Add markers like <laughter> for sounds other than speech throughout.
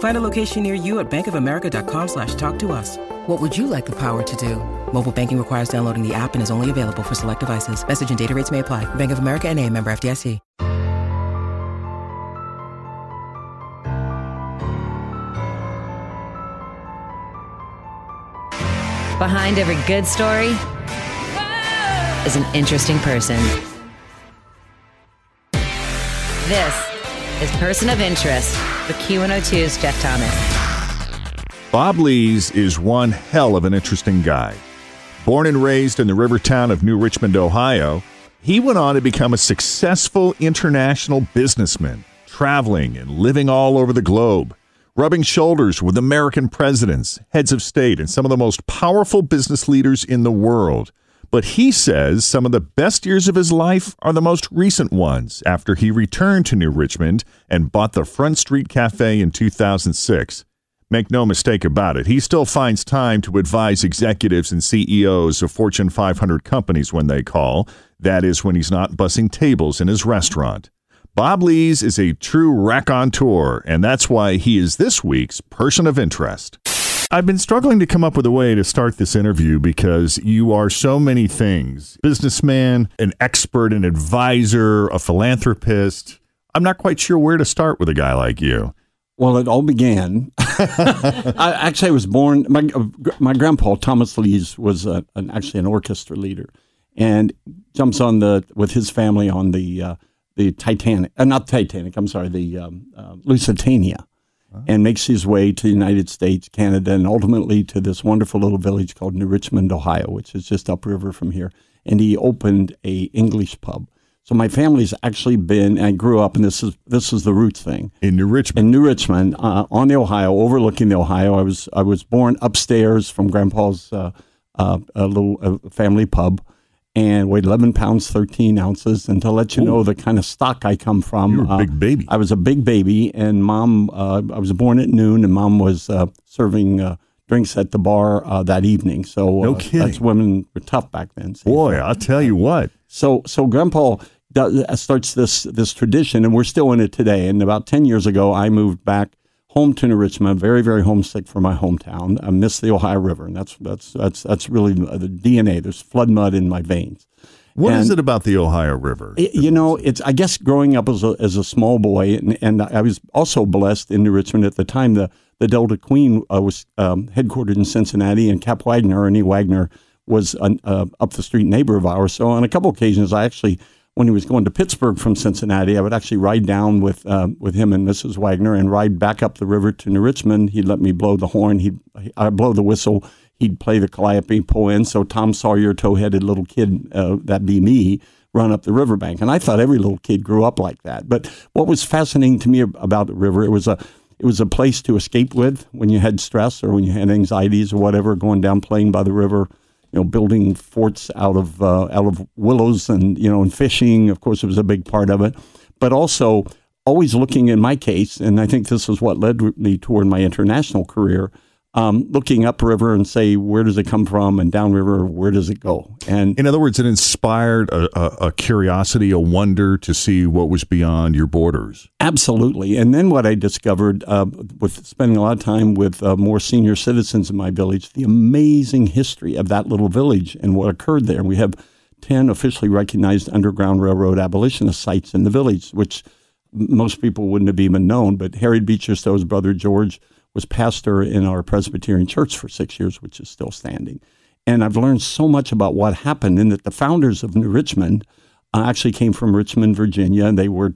Find a location near you at bankofamerica.com slash talk to us. What would you like the power to do? Mobile banking requires downloading the app and is only available for select devices. Message and data rates may apply. Bank of America and a member FDIC. Behind every good story is an interesting person. This is Person of Interest with Q102's Jeff Thomas. Bob Lees is one hell of an interesting guy. Born and raised in the river town of New Richmond, Ohio, he went on to become a successful international businessman, traveling and living all over the globe, rubbing shoulders with American presidents, heads of state, and some of the most powerful business leaders in the world. But he says some of the best years of his life are the most recent ones after he returned to New Richmond and bought the Front Street Cafe in 2006. Make no mistake about it, he still finds time to advise executives and CEOs of Fortune 500 companies when they call. That is, when he's not bussing tables in his restaurant. Bob Lees is a true raconteur, and that's why he is this week's person of interest. I've been struggling to come up with a way to start this interview because you are so many things businessman, an expert, an advisor, a philanthropist. I'm not quite sure where to start with a guy like you. Well, it all began. <laughs> I, actually, I was born. My my grandpa Thomas Lees was a, an, actually an orchestra leader, and jumps on the with his family on the uh, the Titanic, uh, not Titanic. I'm sorry, the um, uh, Lusitania, and makes his way to the United States, Canada, and ultimately to this wonderful little village called New Richmond, Ohio, which is just upriver from here. And he opened a English pub so my family's actually been. I grew up, and this is this is the roots thing in New Richmond. In New Richmond, uh, on the Ohio, overlooking the Ohio. I was I was born upstairs from Grandpa's uh, uh, a little uh, family pub, and weighed 11 pounds 13 ounces. And to let you Ooh. know the kind of stock I come from, you were a big baby. I was a big baby, and mom. Uh, I was born at noon, and mom was uh, serving drinks at the bar uh, that evening. So no kidding. That's women were tough back then. Boy, I'll tell you what. So so Grandpa does, uh, starts this this tradition, and we're still in it today. And about ten years ago, I moved back home to New Richmond, very very homesick for my hometown. I miss the Ohio River, and that's that's that's that's really the DNA. There's flood mud in my veins. What and, is it about the Ohio River? It, you know, it's I guess growing up as a, as a small boy, and, and I was also blessed in New Richmond at the time. The the Delta Queen uh, was um, headquartered in Cincinnati, and Cap Wagner, Ernie Wagner, was an uh, up the street neighbor of ours. So on a couple occasions, I actually when he was going to Pittsburgh from Cincinnati, I would actually ride down with uh, with him and Mrs. Wagner and ride back up the river to New Richmond. He'd let me blow the horn. He'd I'd blow the whistle. He'd play the calliope pull in. So Tom Sawyer, tow-headed little kid, uh, that'd be me, run up the riverbank. And I thought every little kid grew up like that. But what was fascinating to me about the river, it was a it was a place to escape with when you had stress or when you had anxieties or whatever, going down playing by the river you know, building forts out of uh, out of willows and you know, and fishing. Of course, it was a big part of it, but also always looking. In my case, and I think this is what led me toward my international career um, looking upriver and say where does it come from, and downriver where does it go? And in other words, it inspired a, a, a, curiosity, a wonder to see what was beyond your borders. Absolutely. And then what I discovered uh, with spending a lot of time with uh, more senior citizens in my village, the amazing history of that little village and what occurred there. We have ten officially recognized Underground Railroad abolitionist sites in the village, which most people wouldn't have even known. But Harriet Beecher Stowe's brother George was pastor in our Presbyterian church for six years, which is still standing. And I've learned so much about what happened, and that the founders of New Richmond uh, actually came from Richmond, Virginia, and they were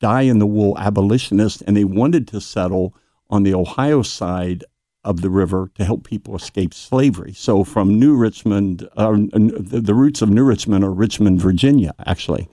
die in the wool abolitionists, and they wanted to settle on the Ohio side of the river to help people escape slavery. So from New Richmond, uh, the, the roots of New Richmond are Richmond, Virginia, actually.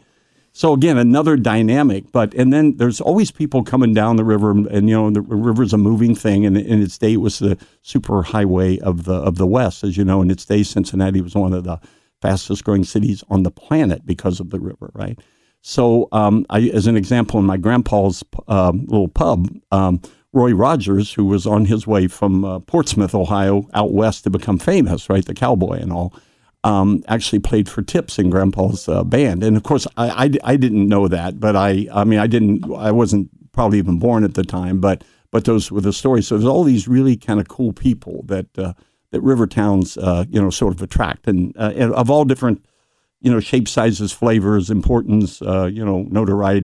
So again, another dynamic. But and then there's always people coming down the river, and, you know the river's a moving thing. And in its day, it was the super highway of the of the West, as you know. In its day, Cincinnati was one of the fastest growing cities on the planet because of the river, right? So, um, I, as an example, in my grandpa's um, little pub, um, Roy Rogers, who was on his way from uh, Portsmouth, Ohio, out west to become famous, right, the cowboy and all, um, actually played for Tips in Grandpa's uh, band. And of course, I, I, I, didn't know that, but I, I mean, I didn't, I wasn't probably even born at the time, but but those were the stories. So there's all these really kind of cool people that uh, that river towns, uh, you know, sort of attract, and, uh, and of all different, you know, shapes, sizes, flavors, importance, uh, you know, notoriety.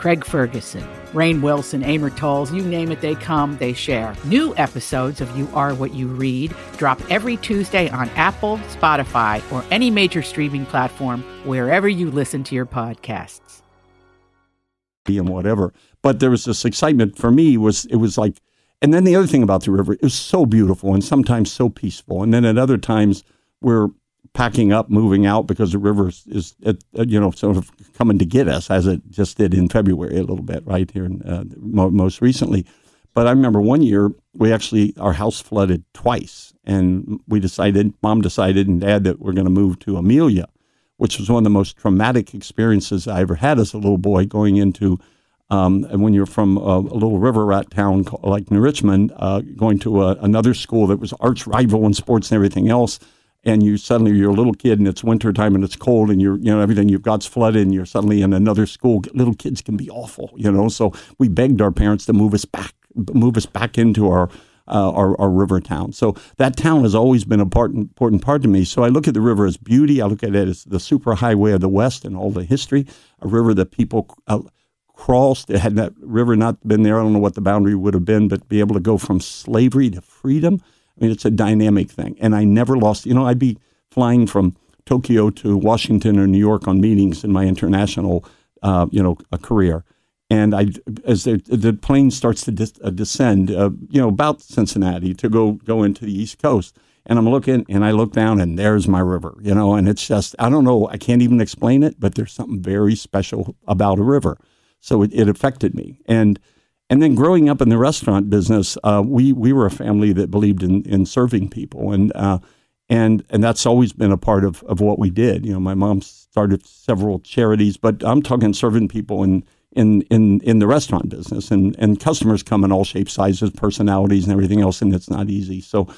Craig Ferguson. Rainn Wilson, Amor Towles, you name it, they come, they share. New episodes of You Are What You Read drop every Tuesday on Apple, Spotify, or any major streaming platform wherever you listen to your podcasts. And whatever. But there was this excitement for me was it was like and then the other thing about the river, it was so beautiful and sometimes so peaceful. And then at other times we're packing up, moving out because the river is, is uh, you know, sort of coming to get us as it just did in February a little bit, right here, in, uh, mo- most recently. But I remember one year we actually our house flooded twice, and we decided, mom decided, and dad that we're going to move to Amelia, which was one of the most traumatic experiences I ever had as a little boy, going into. Um, and when you're from a, a, little river rat town like New Richmond, uh, going to a, another school that was arch rival in sports and everything else, and you suddenly you're a little kid and it's wintertime and it's cold and you're you know everything you've got's flooded and you're suddenly in another school little kids can be awful you know so we begged our parents to move us back move us back into our uh, our, our, river town. So that town has always been an important, important part to me. So I look at the river as beauty. I look at it as the super highway of the West and all the history, a river that people uh, crossed. Had that river not been there, I don't know what the boundary would have been, but be able to go from slavery to freedom I mean, it's a dynamic thing. And I never lost, you know, I'd be flying from Tokyo to Washington or New York on meetings in my international, uh, you know, career. And I, as the, the plane starts to dis, uh, descend, uh, you know, about Cincinnati to go go into the East Coast, and I'm looking, and I look down, and there's my river, you know, and it's just, I don't know, I can't even explain it, but there's something very special about a river. So it, it affected me, and and then growing up in the restaurant business, uh, we we were a family that believed in in serving people, and uh, and and that's always been a part of, of what we did. You know, my mom started several charities, but I'm talking serving people in in in in the restaurant business, and and customers come in all shapes, sizes, personalities, and everything else, and it's not easy. So.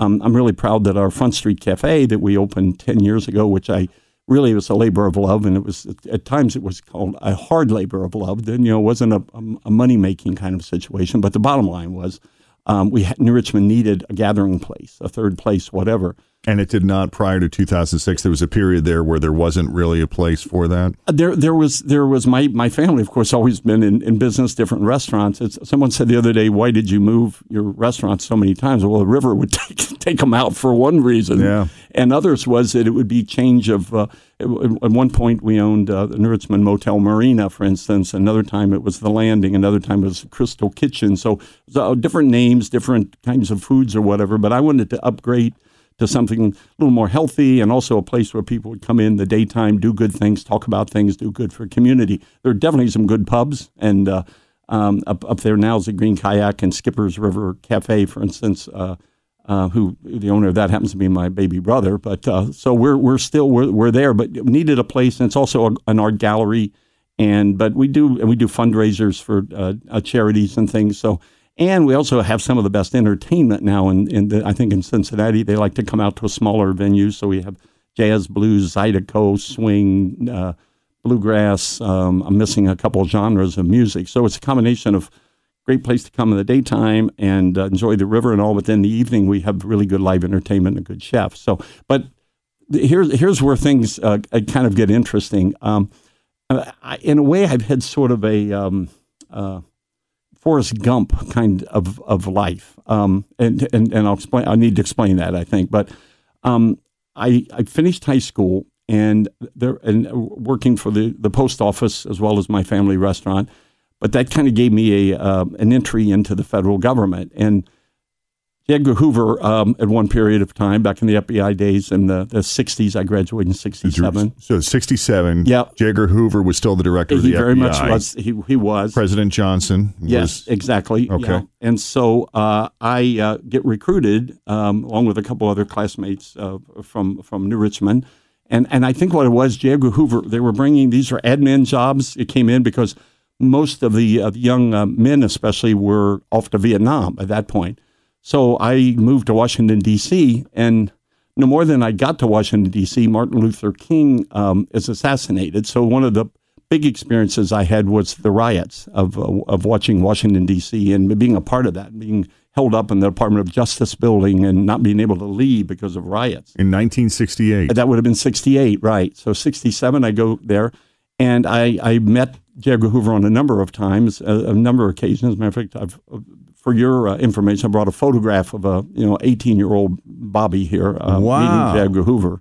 Um, I'm really proud that our Front Street Cafe that we opened 10 years ago, which I really it was a labor of love, and it was at times it was called a hard labor of love. Then you know it wasn't a, a money making kind of situation, but the bottom line was um, we had, New Richmond needed a gathering place, a third place, whatever. And it did not prior to 2006. There was a period there where there wasn't really a place for that. Uh, there, there was, there was my my family, of course, always been in, in business, different restaurants. It's, someone said the other day, "Why did you move your restaurant so many times?" Well, the river would <laughs> take take them out for one reason, yeah. and others was that it would be change of. Uh, at one point, we owned uh, the New Motel Marina, for instance. Another time, it was the Landing. Another time, it was Crystal Kitchen. So, so different names, different kinds of foods or whatever. But I wanted to upgrade to something a little more healthy and also a place where people would come in the daytime, do good things, talk about things, do good for community. There are definitely some good pubs, and uh, um, up, up there now is the Green Kayak and Skipper's River Cafe, for instance. Uh, uh, who the owner of that happens to be my baby brother, but uh, so we're we're still we're, we're there, but needed a place, and it's also a, an art gallery, and but we do and we do fundraisers for uh, uh, charities and things. So and we also have some of the best entertainment now. In, in I think in Cincinnati, they like to come out to a smaller venue. So we have jazz, blues, zydeco, swing, uh, bluegrass. Um, I'm missing a couple genres of music, so it's a combination of great place to come in the daytime and uh, enjoy the river and all. But then the evening we have really good live entertainment and a good chef. So, but here's here's where things uh, kind of get interesting. Um, I, in a way, I've had sort of a um, uh, Forrest Gump kind of of life, um, and, and and I'll explain. I need to explain that I think, but um, I I finished high school and there and working for the the post office as well as my family restaurant, but that kind of gave me a uh, an entry into the federal government. And Edgar Hoover, um, at one period of time back in the FBI days in the, the 60s, I graduated in 67. So 67. Yeah. J. Edgar Hoover was still the director of he the very FBI. much was. He, he was. President Johnson. Yes, was, exactly. Okay. Yeah. And so uh, I uh, get recruited um, along with a couple other classmates uh, from from New Richmond, and and I think what it was, J. Edgar Hoover. They were bringing these are admin jobs. It came in because most of the uh, young uh, men, especially, were off to Vietnam at that point. So I moved to Washington, D.C., and no more than I got to Washington, D.C., Martin Luther King um, is assassinated. So one of the big experiences I had was the riots of, uh, of watching Washington, D.C., and being a part of that, being held up in the Department of Justice building and not being able to leave because of riots. In 1968. That would have been 68, right. So 67, I go there, and I, I met J. Edgar Hoover on a number of times, a, a number of occasions. As a matter of fact, I've for your uh, information, I brought a photograph of a you know 18 year old Bobby here uh, wow. meeting J. Hoover.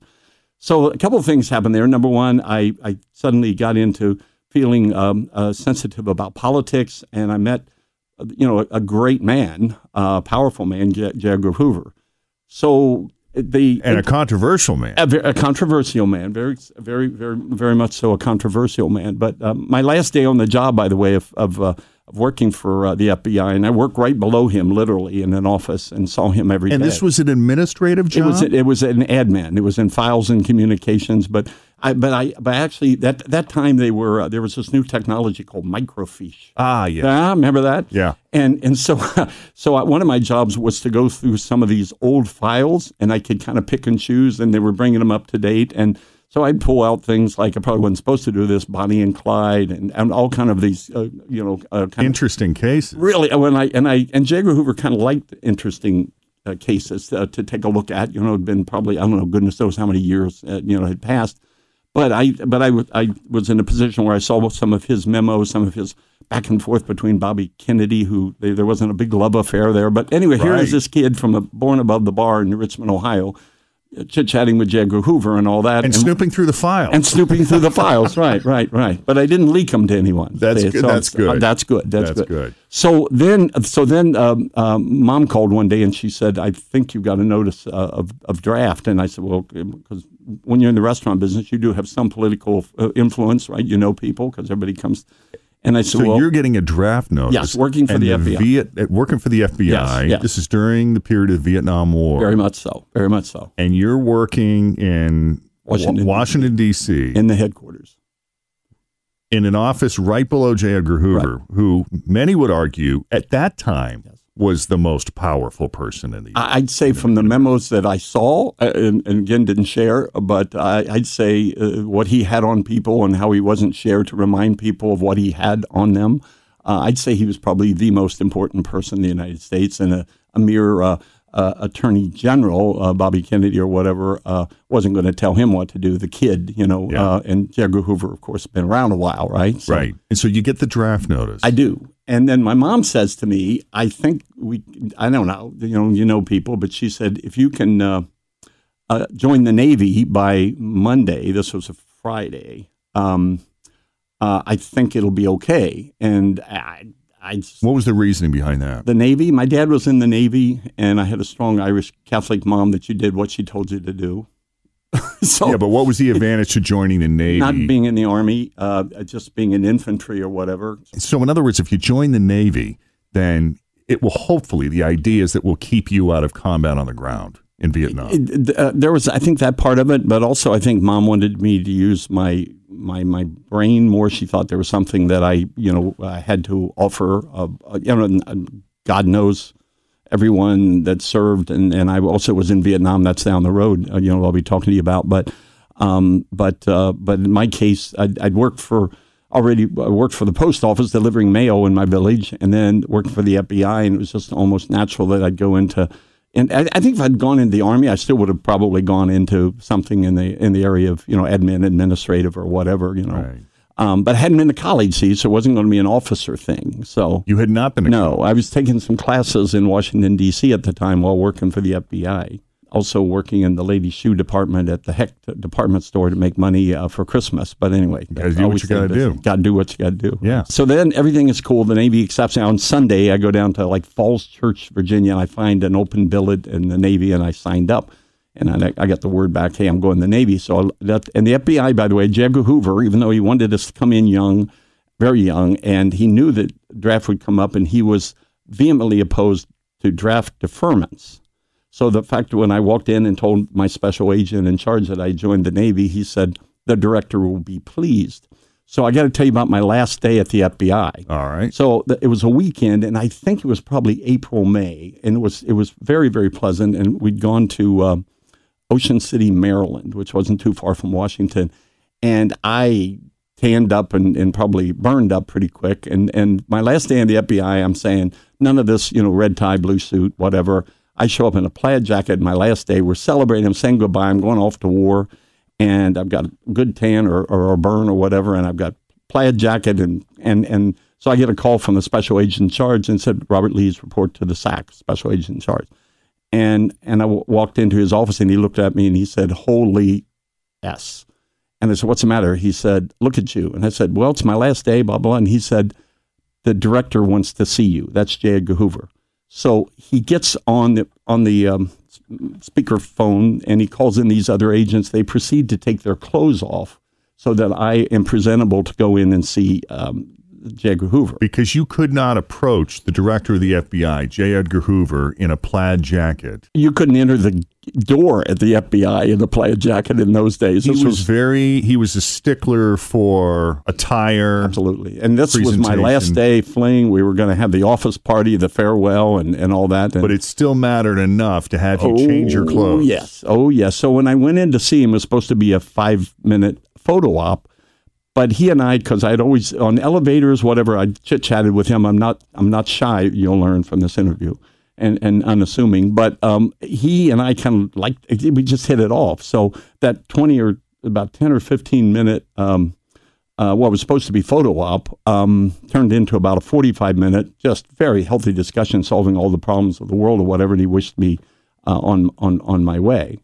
So a couple of things happened there. Number one, I, I suddenly got into feeling um, uh, sensitive about politics, and I met you know a, a great man, a powerful man, J. J. Edgar Hoover. So the and a controversial man, a, a, controversial man, very, very, very, very much so a controversial man. But um, my last day on the job, by the way, of, of uh, of working for uh, the FBI, and I worked right below him, literally in an office, and saw him every and day. this was an administrative job. It was it was an admin. It was in files and communications, but I but I but actually that that time they were uh, there was this new technology called microfiche. Ah, yeah. Ah, remember that? Yeah. And and so <laughs> so I, one of my jobs was to go through some of these old files, and I could kind of pick and choose, and they were bringing them up to date, and so I'd pull out things like I probably wasn't supposed to do this, Bonnie and Clyde, and, and all kind of these, uh, you know, uh, interesting of, cases. Really, when I and I and J. Edgar Hoover kind of liked interesting uh, cases uh, to take a look at. You know, it'd been probably I don't know, goodness knows how many years uh, you know had passed. But I but I, I was in a position where I saw some of his memos, some of his back and forth between Bobby Kennedy, who they, there wasn't a big love affair there. But anyway, right. here is this kid from a, born above the bar in Richmond, Ohio chit chatting with J. Edgar Hoover and all that, and, and, snooping through the files, and snooping through the files. <laughs> Right, right, right. But I didn't leak them to anyone. That's good. So that's good. Uh, that's good. That's, that's good. good. So then, so then, um, um, mom called one day and she said, "I think you've got a notice uh, of of draft." And I said, "Well, because when you're in the restaurant business, you do have some political uh, influence, right? You know people because everybody comes." And I said, so well, you're getting a draft notice. Yes, working for the, the FBI. Viet, uh, working for the FBI. Yes, yes. This is during the period of the Vietnam War. Very much so. Very much so. And you're working in Washington, Washington D.C. in the headquarters. In an office right below J. Edgar Hoover, right. who many would argue at that time yes. Was the most powerful person in the. I'd say from the memos that I saw, uh, and, and again didn't share, but I, would say uh, what he had on people and how he wasn't shared to remind people of what he had on them. Uh, I'd say he was probably the most important person in the United States, and a, a mere uh, uh, attorney general, uh, Bobby Kennedy or whatever, uh, wasn't going to tell him what to do. The kid, you know, yeah. uh, and J. Hoover, of course, been around a while, right? So right. And so you get the draft notice. I do. And then my mom says to me, I think we, I don't know, you know, you know people, but she said, if you can uh, uh, join the Navy by Monday, this was a Friday, um, I think it'll be okay. And I just, what was the reasoning behind that? The Navy. My dad was in the Navy, and I had a strong Irish Catholic mom that you did what she told you to do. <laughs> so, yeah, but what was the advantage to joining the Navy? Not being in the Army, uh, just being in infantry or whatever. So, in other words, if you join the Navy, then it will hopefully, the idea is that will keep you out of combat on the ground in Vietnam. Uh, there was, I think, that part of it, but also I think mom wanted me to use my my my brain more. She thought there was something that I, you know, I had to offer. Uh, you know, God knows everyone that served, and, and I also was in Vietnam. That's down the road. Uh, you know, I'll be talking to you about, but. Um, but uh, but in my case, I'd, I'd worked for already worked for the post office delivering mail in my village, and then worked for the FBI, and it was just almost natural that I'd go into. And I, I think if I'd gone into the army, I still would have probably gone into something in the in the area of you know admin, administrative, or whatever you know. Right. Um, but I hadn't been to college, see, so it wasn't going to be an officer thing. So You had not been no, I was taking some classes in Washington D.C. at the time while working for the FBI. Also working in the ladies' shoe department at the Hecht department store to make money uh, for Christmas. But anyway, gotta do what you gotta do. Got to do what you got to do. Yeah. So then everything is cool. The Navy accepts me. On Sunday, I go down to like Falls Church, Virginia, and I find an open billet in the Navy, and I signed up. And I, I got the word back, hey, I'm going to the Navy. So that, and the FBI, by the way, J. Hoover, even though he wanted us to come in young, very young, and he knew that draft would come up, and he was vehemently opposed to draft deferments. So the fact that when I walked in and told my special agent in charge that I joined the Navy, he said the director will be pleased. So I got to tell you about my last day at the FBI. All right. So it was a weekend, and I think it was probably April, May, and it was it was very very pleasant. And we'd gone to uh, Ocean City, Maryland, which wasn't too far from Washington, and I tanned up and, and probably burned up pretty quick. And and my last day in the FBI, I'm saying none of this, you know, red tie, blue suit, whatever. I show up in a plaid jacket. My last day, we're celebrating. I'm saying goodbye. I'm going off to war, and I've got a good tan or, or a burn or whatever, and I've got plaid jacket and and and so I get a call from the special agent in charge and said Robert Lees report to the SAC, special agent in charge, and and I w- walked into his office and he looked at me and he said, "Holy s," and I said, "What's the matter?" He said, "Look at you," and I said, "Well, it's my last day, blah blah," and he said, "The director wants to see you." That's J. Edgar Hoover. So he gets on the on the um, speaker phone and he calls in these other agents. They proceed to take their clothes off so that I am presentable to go in and see um, J. Edgar Hoover. Because you could not approach the director of the FBI, J. Edgar Hoover, in a plaid jacket. You couldn't enter the door at the FBI in a plaid jacket in those days. He This was very, he was a stickler for attire. Absolutely. And this was my last day fling. We were going to have the office party, the farewell, and, and all that. And But it still mattered enough to have you change your Oh, clothes. yes. Oh, yes. So when I went in to see him, it was supposed to be a five minute photo op. But he and I, because I'd always on elevators, whatever, I chit chatted with him. I'm not, I'm not shy. You'll learn from this interview, and and unassuming. But um, he and I kind of like we just hit it off. So that twenty or about ten or fifteen minute, um, uh, what was supposed to be photo op, um, turned into about a forty five minute, just very healthy discussion, solving all the problems of the world or whatever. And he wished me uh, on on on my way.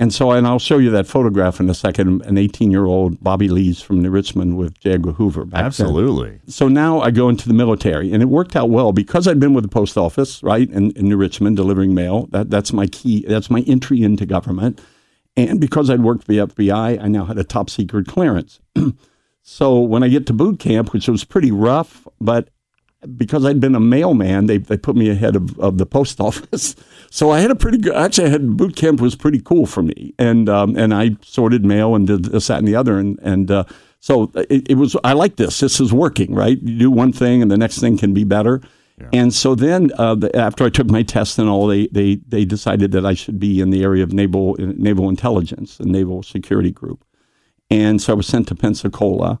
And so, and I'll show you that photograph in a second. An 18 year old Bobby Lees from New Richmond with J. Edgar Hoover. Back then. Absolutely. So now I go into the military, and it worked out well because I'd been with the post office, right, in, in New Richmond delivering mail. That that's my key. That's my entry into government. And because I'd worked for the FBI, I now had a top secret clearance. <clears throat> so when I get to boot camp, which was pretty rough, but because I'd been a mailman, they, they put me ahead of, of the post <laughs> office. so I had a pretty good, actually, I had boot camp was pretty cool for me. And, um, and I sorted mail and did this, that, and the other. And, and, uh, so it, it was, I like this. This is working, right? You do one thing and the next thing can be better. And so then, uh, the, after I took my test and all, they, they, they decided that I should be in the area of naval, naval intelligence, the naval security group. And so I was sent to Pensacola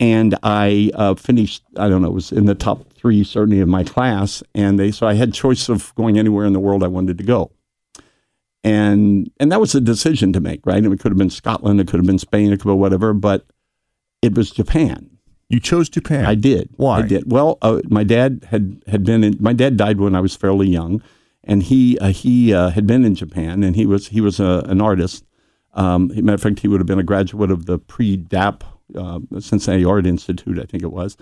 and I uh, finished. I don't know, it was in the top three certainly of my class, and they so I had choice of going anywhere in the world I wanted to go, and and that was a decision to make, right? And it could have been Scotland, it could have been Spain, it could have been whatever, but it was Japan. You chose Japan. I did. Why? I did. Well, uh, my dad had had been in. My dad died when I was fairly young, and he uh, he uh, had been in Japan, and he was he was a, an artist. Um, matter of fact, he would have been a graduate of the pre-DAP uh, Cincinnati Art Institute, I think it was.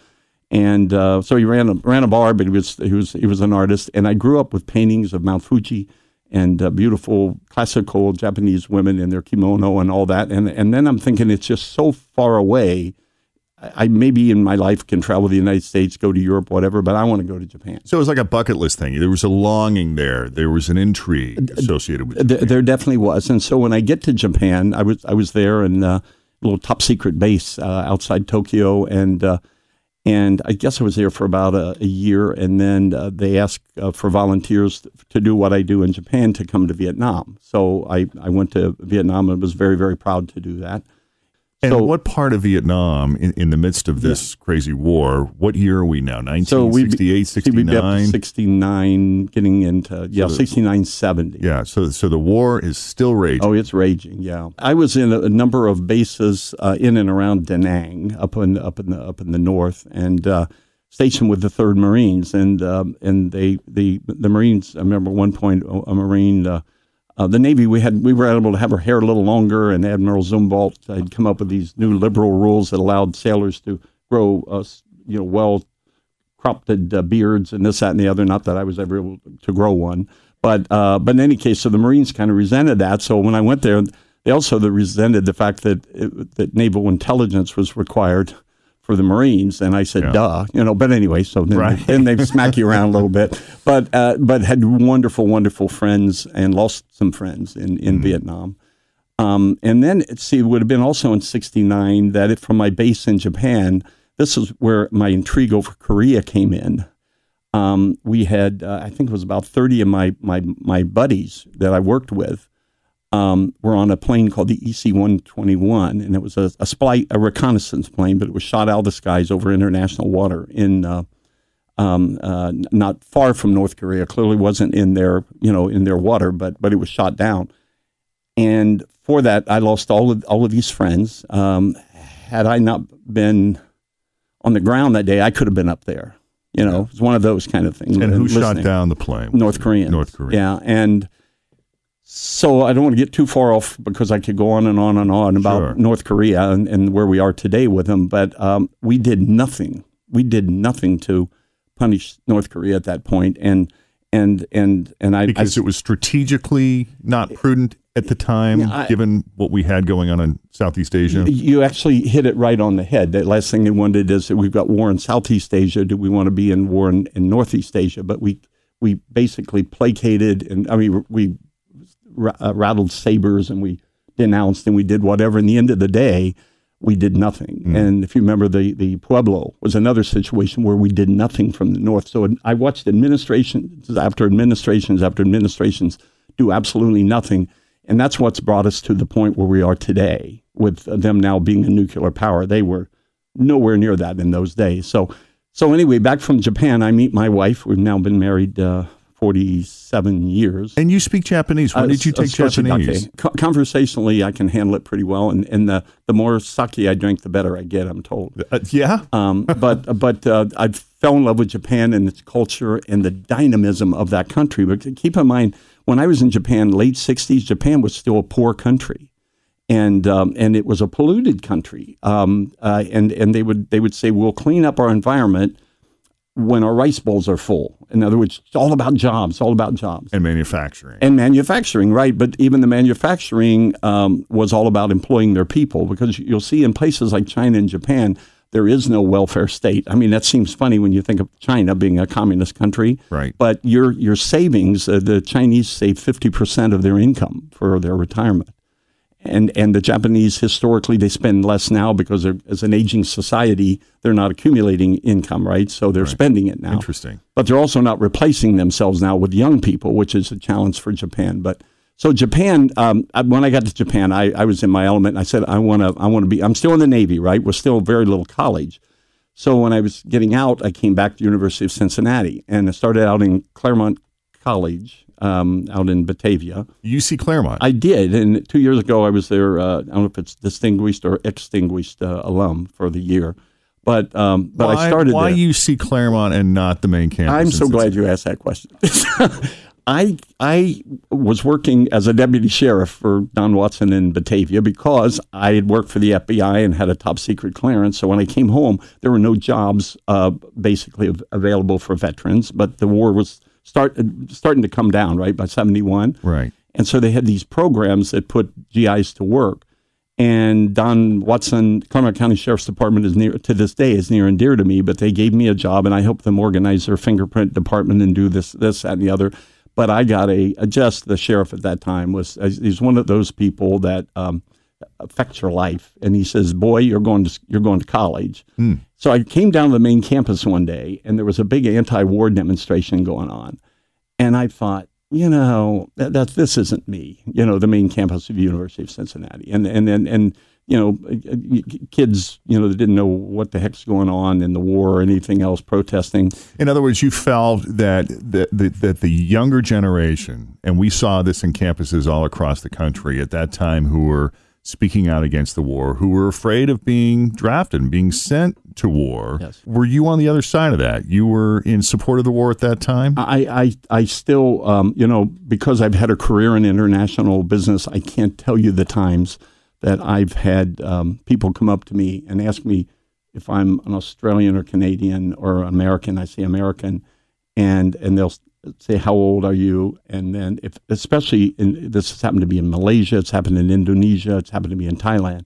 And uh, so he ran a, ran a bar, but he was he was he was an artist. And I grew up with paintings of Mount Fuji and uh, beautiful classical Japanese women in their kimono and all that. And and then I'm thinking it's just so far away. I, I maybe in my life can travel the United States, go to Europe, whatever, but I want to go to Japan. So it was like a bucket list thing. There was a longing there. There was an intrigue associated with There, Japan. there definitely was. And so when I get to Japan, I was I was there and. uh, little top secret base uh, outside Tokyo, and uh, And I guess I was there for about a, a year, and then uh, they asked uh, for volunteers to do what I do in Japan to come to Vietnam. So I, I went to Vietnam and was very, very proud to do that. And So- what part of Vietnam, in, in the midst of this crazy war, what year are we now? So 1968, see, we'd be 69? 69, getting into, yeah, the- 69, 70. Yeah, so so the war is still raging. Oh, it's raging. Yeah, I was in a, a number of bases uh, in and around Da Nang, up in up in the up in the north, and uh, stationed with the Third Marines, and um, and they the the Marines. I remember one point a a Marine. Uh, uh, the Navy, we had we were able to have our hair a little longer, and Admiral Zumwalt had come up with these new liberal rules that allowed sailors to grow, uh, you know, well cropped uh, beards and this, that, and the other. Not that I was ever able to grow one, but uh, but in any case, so the Marines kind of resented that. So when I went there, they also resented the fact that it, that naval intelligence was required for the Marines, and I said, Yeah. "Duh," you know. But anyway, so then, Right. then they smack you around a little bit, <laughs> but uh, but had wonderful, wonderful friends and lost some friends in in Vietnam. Um, and then, see, it would have been also in 69 that it, from my base in Japan, this is where my intrigue over Korea came in. Um, we had, uh, I think it was about 30 of my, my, my buddies that I worked with um, were on a plane called the EC 121. And it was a, a, spy, a reconnaissance plane, but it was shot out of the skies over international water in. Uh, um, uh, not far from North Korea. Clearly wasn't in their, you know, in their water, but but it was shot down. And for that, I lost all of all of these friends. Um, had I not been on the ground that day, I could have been up there. You know, it's one of those kind of things. and who shot down the plane? North Koreans. North Korea. Yeah, and so I don't want to get too far off because I could go on and on and on about Sure. North Korea and, and where we are today with them. But um, we did nothing. We did nothing to punish North Korea at that point, and and and and I Because I, it was strategically not prudent at the time, I- given what we had going on in Southeast Asia. You actually hit it right on the head. The last thing they wanted is that we've got war in Southeast Asia. Do we want to be in war in, in Northeast Asia? But we we basically placated and I mean we ra- uh, rattled sabers and we denounced and we did whatever. In the end of the day, we did nothing. And if you remember, the the Pueblo was another situation where we did nothing from the north. So I watched administrations after administrations after administrations do absolutely nothing. And that's what's brought us to the point where we are today with them now being a nuclear power. They were nowhere near that in those days. So, so anyway, back from Japan, I meet my wife. We've now been married uh, 47 years. And you speak Japanese. When Uh, did you take especially Japanese? Co- conversationally, I can handle it pretty well. And, and the, the more sake I drink, the better I get, I'm told. Uh, yeah. Um, but <laughs> but uh, I fell in love with Japan and its culture and the dynamism of that country. But keep in mind, when I was in Japan, late '60s, Japan was still a poor country, and um, and it was a polluted country. Um, uh, and and they would they would say we'll clean up our environment when our rice bowls are full. In other words, it's all about jobs, all about jobs and manufacturing. and manufacturing, right? But even the manufacturing um, was all about employing their people because you'll see in places like China and Japan, there is no welfare state. I mean, that seems funny when you think of China being a communist country, Right. But your your savings, uh, the Chinese save fifty percent of their income for their retirement. And, and the Japanese historically they spend less now because they're, as an aging society they're not accumulating income right so they're spending it now Interesting. but they're also not replacing themselves now with young people, which is a challenge for Japan. But so Japan, um, when I got to Japan, I, I was in my element. And I said, I want to, I want to be. I'm still in the Navy, right? We're still very little college. So when I was getting out, I came back to the University of Cincinnati and I started out in Clermont College um, out in Batavia. UC Clermont. I did, and two years ago I was there. Uh, I don't know if it's distinguished or extinguished uh, alum for the year, but um, but why, I started Why there. UC Clermont and not the main campus? I'm so glad you asked that question. <laughs> I I was working as a deputy sheriff for Don Watson in Batavia because I had worked for the FBI and had a top secret clearance. So when I came home, there were no jobs uh, basically available for veterans, but the war was start uh, starting to come down right by '71. Right. And so they had these programs that put GIs to work. And Don Watson, Clermont County Sheriff's Department is near to this day is near and dear to me. But they gave me a job, and I helped them organize their fingerprint department and do this, this, that, and the other. But I got a, a just the sheriff at that time was uh, he's one of those people that um, affects your life. And he says, "Boy, you're going to you're going to college." Hmm. So I came down to the main campus one day, and there was a big anti-war demonstration going on, and I thought, you know, that, that this isn't me. You know, the main campus of the University of Cincinnati, and and and and you know, uh, uh, kids, you know, that didn't know what the heck's going on in the war or anything else, protesting. In other words, you felt that that, that, that the younger generation, and we saw this in campuses all across the country at that time, who were speaking out against the war, who were afraid of being drafted and being sent to war. Yes. Were you on the other side of that? You were in support of the war at that time? I, I, I still, um, you know, because I've had a career in international business, I can't tell you the times that I've had um, people come up to me and ask me if I'm an Australian or Canadian or American. I say American, and and they'll say how old are you, and then if especially in, this has happened to be in Malaysia, it's happened in Indonesia, it's happened to be in Thailand.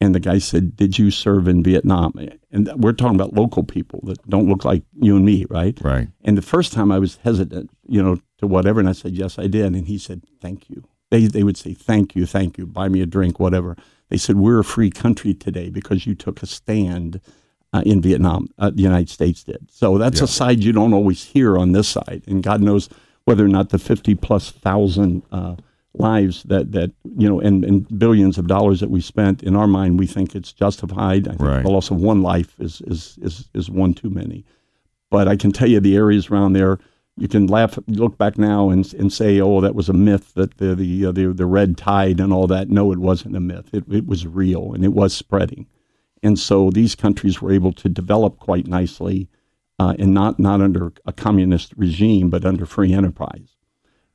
And the guy said, "Did you serve in Vietnam?" And we're talking about local people that don't look like you and me, right? Right. And the first time I was hesitant, you know, to whatever, and I said, "Yes, I did." And he said, "Thank you." They, they would say, thank you, thank you, buy me a drink, whatever. They said, we're a free country today because you took a stand uh, in Vietnam. Uh, the United States did. So that's yeah. a side you don't always hear on this side. And God knows whether or not the 50 plus thousand uh, lives that, that, you know, and, and billions of dollars that we spent, in our mind, we think it's justified. I think right. the loss of one life is, is, is, is one too many. But I can tell you the areas around there, you can laugh, look back now and, and say, oh, that was a myth that the the, uh, the the red tide and all that. No, it wasn't a myth. It, it was real and it was spreading. And so these countries were able to develop quite nicely, uh, and not not under a communist regime, but under free enterprise.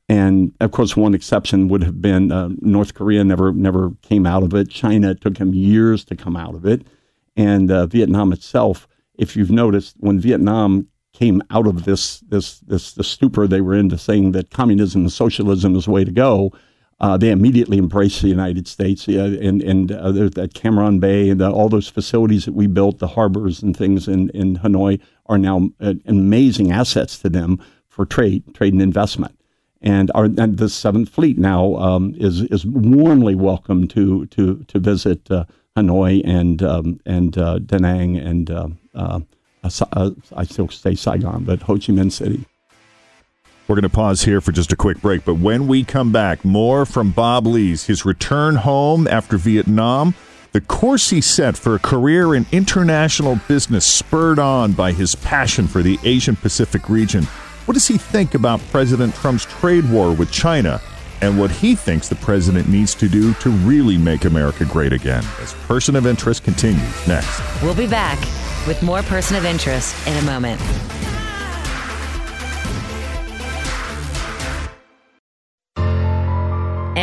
And of course, one exception would have been uh, North Korea never never came out of it. China it took them years to come out of it, and uh, Vietnam itself. If you've noticed, when Vietnam came out of this this this the stupor they were into saying that communism and socialism is the way to go. Uh, they immediately embraced the United States uh, and and uh, that Cam Ranh Bay and the, all those facilities that we built, the harbors and things in, in Hanoi are now uh, amazing assets to them for trade, trade and investment. And our and the Seventh Fleet now um, is is warmly welcome to to to visit uh, Hanoi and um, and uh, Da Nang and I still say Saigon, but Ho Chi Minh City. We're going to pause here for just a quick break, but when we come back, more from Bob Lees, his return home after Vietnam, the course he set for a career in international business spurred on by his passion for the Asian Pacific region. What does he think about President Trump's trade war with China? And what he thinks the president needs to do to really make America great again. As Person of Interest continues next. We'll be back with more Person of Interest in a moment.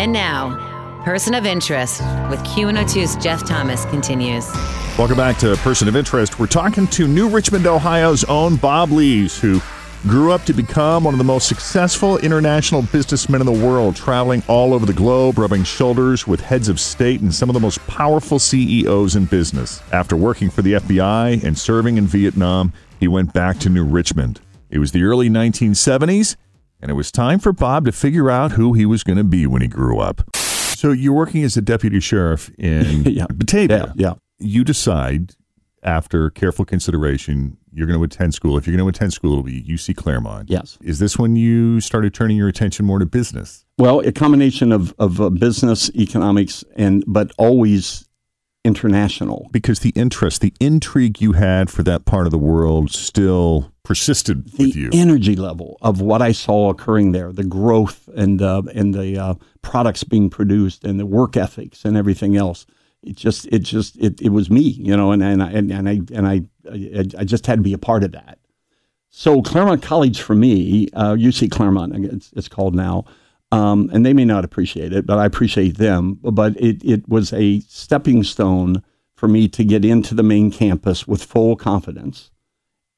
And now, Person of Interest with Q102's Jeff Thomas continues. Welcome back to Person of Interest. We're talking to New Richmond, Ohio's own Bob Lees, who grew up to become one of the most successful international businessmen in the world, traveling all over the globe, rubbing shoulders with heads of state and some of the most powerful CEOs in business. After working for the FBI and serving in Vietnam, he went back to New Richmond. It was the early 1970s, and it was time for Bob to figure out who he was going to be when he grew up. So you're working as a deputy sheriff in <laughs> yeah. Batavia. Yeah, yeah. You decide after careful consideration, you're going to attend school. If you're going to attend school, it'll be UC Clermont. Yes. Is this when you started turning your attention more to business? Well, a combination of, of uh, business, economics, and but always international. Because the interest, the intrigue you had for that part of the world still persisted the with you. The energy level of what I saw occurring there, the growth and uh, and the uh, products being produced, and the work ethics and everything else it just it just it, it was me you know and and I, and, and I and I I just had to be a part of that. So Clermont College for me, uh, UC Clermont, it's, it's called now, um, and they may not appreciate it, but I appreciate them. But it it was a stepping stone for me to get into the main campus with full confidence.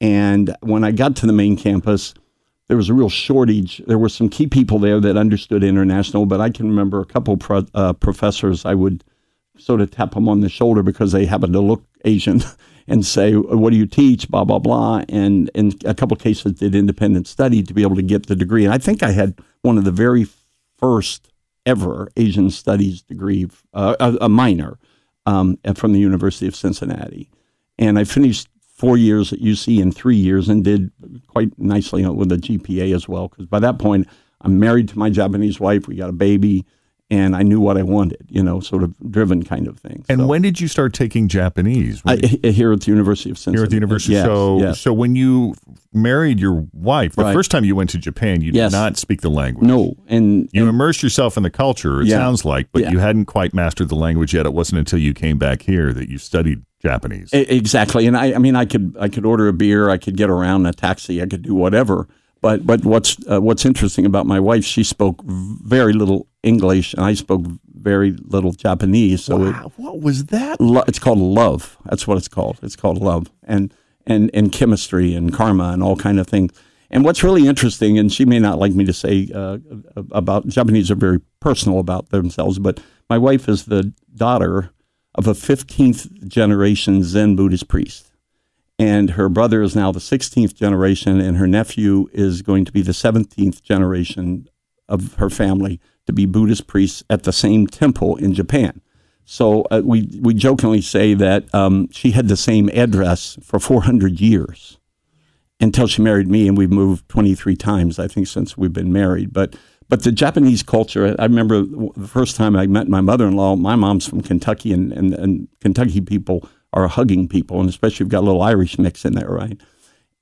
And when I got to the main campus, there was a real shortage. There were some key people there that understood international, but I can remember a couple pro, uh, professors I would sort of tap them on the shoulder because they happen to look Asian <laughs> and say, "What do you teach?" Blah blah blah, and in a couple cases did independent study to be able to get the degree. And I think I had one of the very first ever Asian studies degree, uh, a, a, minor, um, from the University of Cincinnati, and I finished four years at UC in three years, and did quite nicely with a GPA as well. Because by that point, I'm married to my Japanese wife. We got a baby, and I knew what I wanted. You know, sort of driven kind of thing. And So, when did you start taking Japanese? I, here at the University of Cincinnati. here at the university. Yes, so, yes. so when you married your wife, the Right. first time you went to Japan, you Yes. did not speak the language. no, and, You and immersed yourself in the culture, it Yeah. sounds like, but Yeah. you hadn't quite mastered the language yet. It wasn't until you came back here that you studied Japanese. Exactly, and I, I mean, I could I could order a beer, I could get around in a taxi, I could do whatever. But but what's uh, what's interesting about my wife? She spoke very little English, and I spoke very little Japanese. So it, what was that? lo- it's called love. That's what it's called. It's called love, and and and chemistry and karma and all kind of things. And what's really interesting, and she may not like me to say uh, about Japanese are very personal about themselves, but my wife is the daughter of a 15th generation Zen Buddhist priest. And her brother is now the 16th generation, and her nephew is going to be the 17th generation of her family to be Buddhist priests at the same temple in Japan. So uh, we we jokingly say that um, she had the same address for 400 years until she married me, and we've moved 23 times, I think, since we've been married. But but the Japanese culture, I remember the first time I met my mother-in-law. My mom's from Kentucky, and, and, and Kentucky people are hugging people, and especially if you've got a little Irish mix in there, right?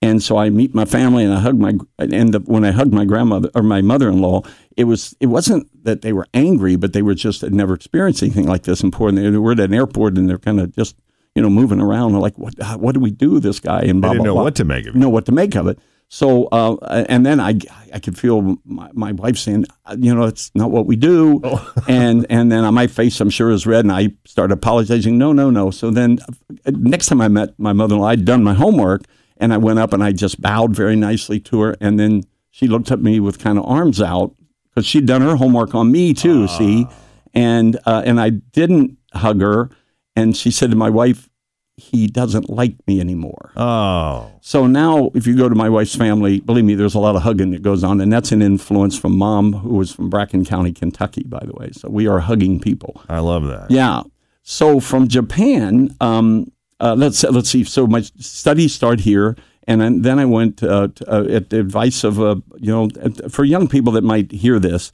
And so I meet my family and I hug my and the, when I hugged my grandmother or my mother-in-law, it was it wasn't that they were angry, but they were just had never experienced anything like this before. And they were at an airport and they're kind of just you know moving around. They're like, what uh, what do we do with this guy? And They blah, didn't blah, know blah. what to make of it. know what to make of it. So uh, and then I I could feel my, my wife saying, you know, it's not what we do, <laughs> and and then on my face I'm sure is red, and I started apologizing. No, no, no. So then uh, next time I met my mother-in-law, I'd done my homework, and I went up and I just bowed very nicely to her, and then she looked at me with kind of arms out because she'd done her homework on me too. See, and uh, and I didn't hug her, and she said to my wife, "He doesn't like me anymore." Oh, So now, if you go to my wife's family, believe me, there's a lot of hugging that goes on, and that's an influence from mom, who was from Bracken County, Kentucky, by the way. So we are hugging people. I love that. Yeah. So from Japan, um, uh, let's let's see. So my studies start here, and then, I went uh, to, uh, at the advice of uh, you know for young people that might hear this,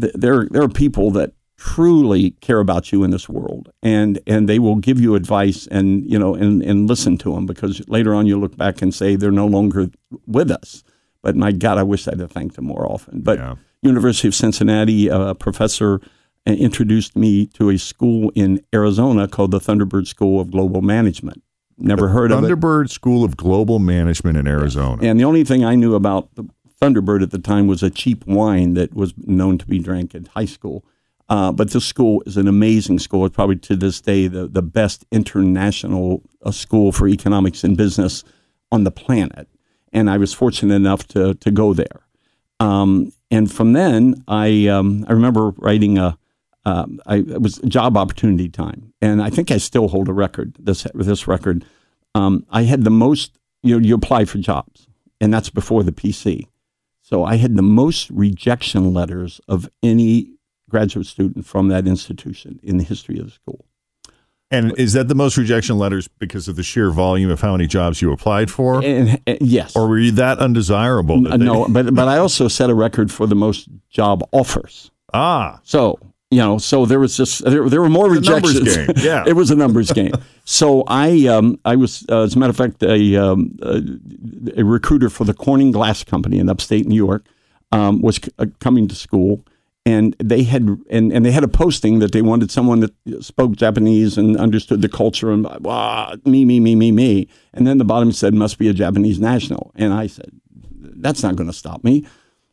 th- there there are people that truly care about you in this world, and and they will give you advice, and you know, and and listen to them because later on you look back and say they're no longer with us. But my God, I wish I'd have thanked them more often. But Yeah. University of Cincinnati, uh, professor uh, introduced me to a school in Arizona called the Thunderbird School of Global Management. Never heard of it. Thunderbird School of Global Management in Arizona. And the only thing I knew about the Thunderbird at the time was a cheap wine that was known to be drank at high school. Uh, but this school is an amazing school. It's probably to this day the, the best international uh, school for economics and business on the planet. And I was fortunate enough to, to go there. Um, and from then, I, um, I remember writing a, um, I, it was job opportunity time, and I think I still hold a record. This this record, um, I had the most. You know, you apply for jobs, and that's before the PC. So I had the most rejection letters of any graduate student from that institution in the history of the school. And is that the most rejection letters because of the sheer volume of how many jobs you applied for? And, and yes, or were you that undesirable? that they- no, <laughs> but but I also set a record for the most job offers. Ah, So you know, so there was just there, there were more It's a numbers rejections. game, <laughs> yeah. it was a numbers game. So I um, I was uh, as a matter of fact a um, a, a recruiter for the Corning Glass Company in upstate New York um, was c- uh, coming to school. And they had and, and they had a posting that they wanted someone that spoke Japanese and understood the culture and ah, me me me me me. And then the bottom said must be a Japanese national. And I said that's not going to stop me.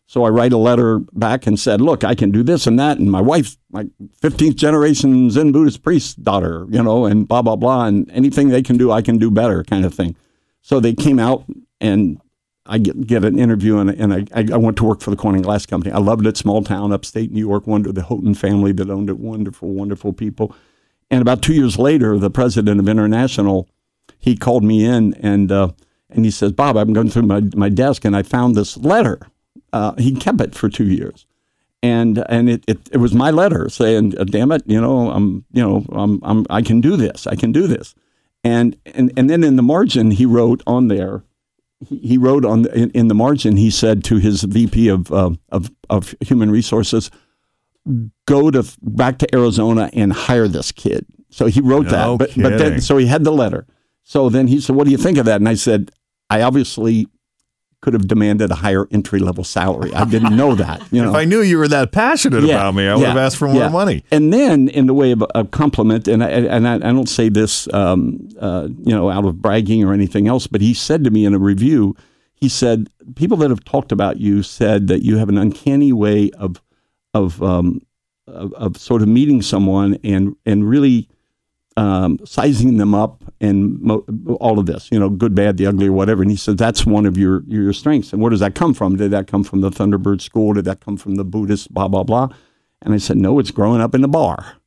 So I write a letter back and said, "Look, I can do this and that, and my wife's my 15th generation Zen Buddhist priest daughter, you know, and blah blah blah, and anything they can do, I can do better, kind of thing." So they came out, and I get, get an interview, and, and I, I went to work for the Corning Glass Company. I loved it, small town, upstate New York. Wonder the Houghton family that owned it, wonderful, wonderful people. And about two years later, the president of International, he called me in and uh, and he says, "Bob, I'm going through my, my desk, and I found this letter." Uh, he kept it for two years, and and it, it, it was my letter saying, "Damn it, you know, I'm you know I'm, I'm I can do this, I can do this." And, and, and then in the margin, he wrote on there, he, he wrote on in, in, the margin, he said to his VP of, uh, of, of human resources, go to back to Arizona and hire this kid. So he wrote no that, but, but then, so he had the letter. So then he said, what do you think of that? And I said, I obviously could have demanded a higher entry level salary. I didn't know that. <laughs> You know, if I knew you were that passionate yeah, about me, I would yeah, have asked for more yeah. money. And then, in the way of a compliment, and I, and I, I don't say this, um, uh, you know, out of bragging or anything else, but he said to me in a review, he said, people that have talked about you said that you have an uncanny way of of um, of, of sort of meeting someone and and really um, sizing them up and mo- all of this, you know, good, bad, the ugly, or whatever. And he said that's one of your your strengths. And where does that come from? Did that come from the Thunderbird School? Did that come from the Buddhist? Blah blah blah. And I said no, it's growing up in the bar.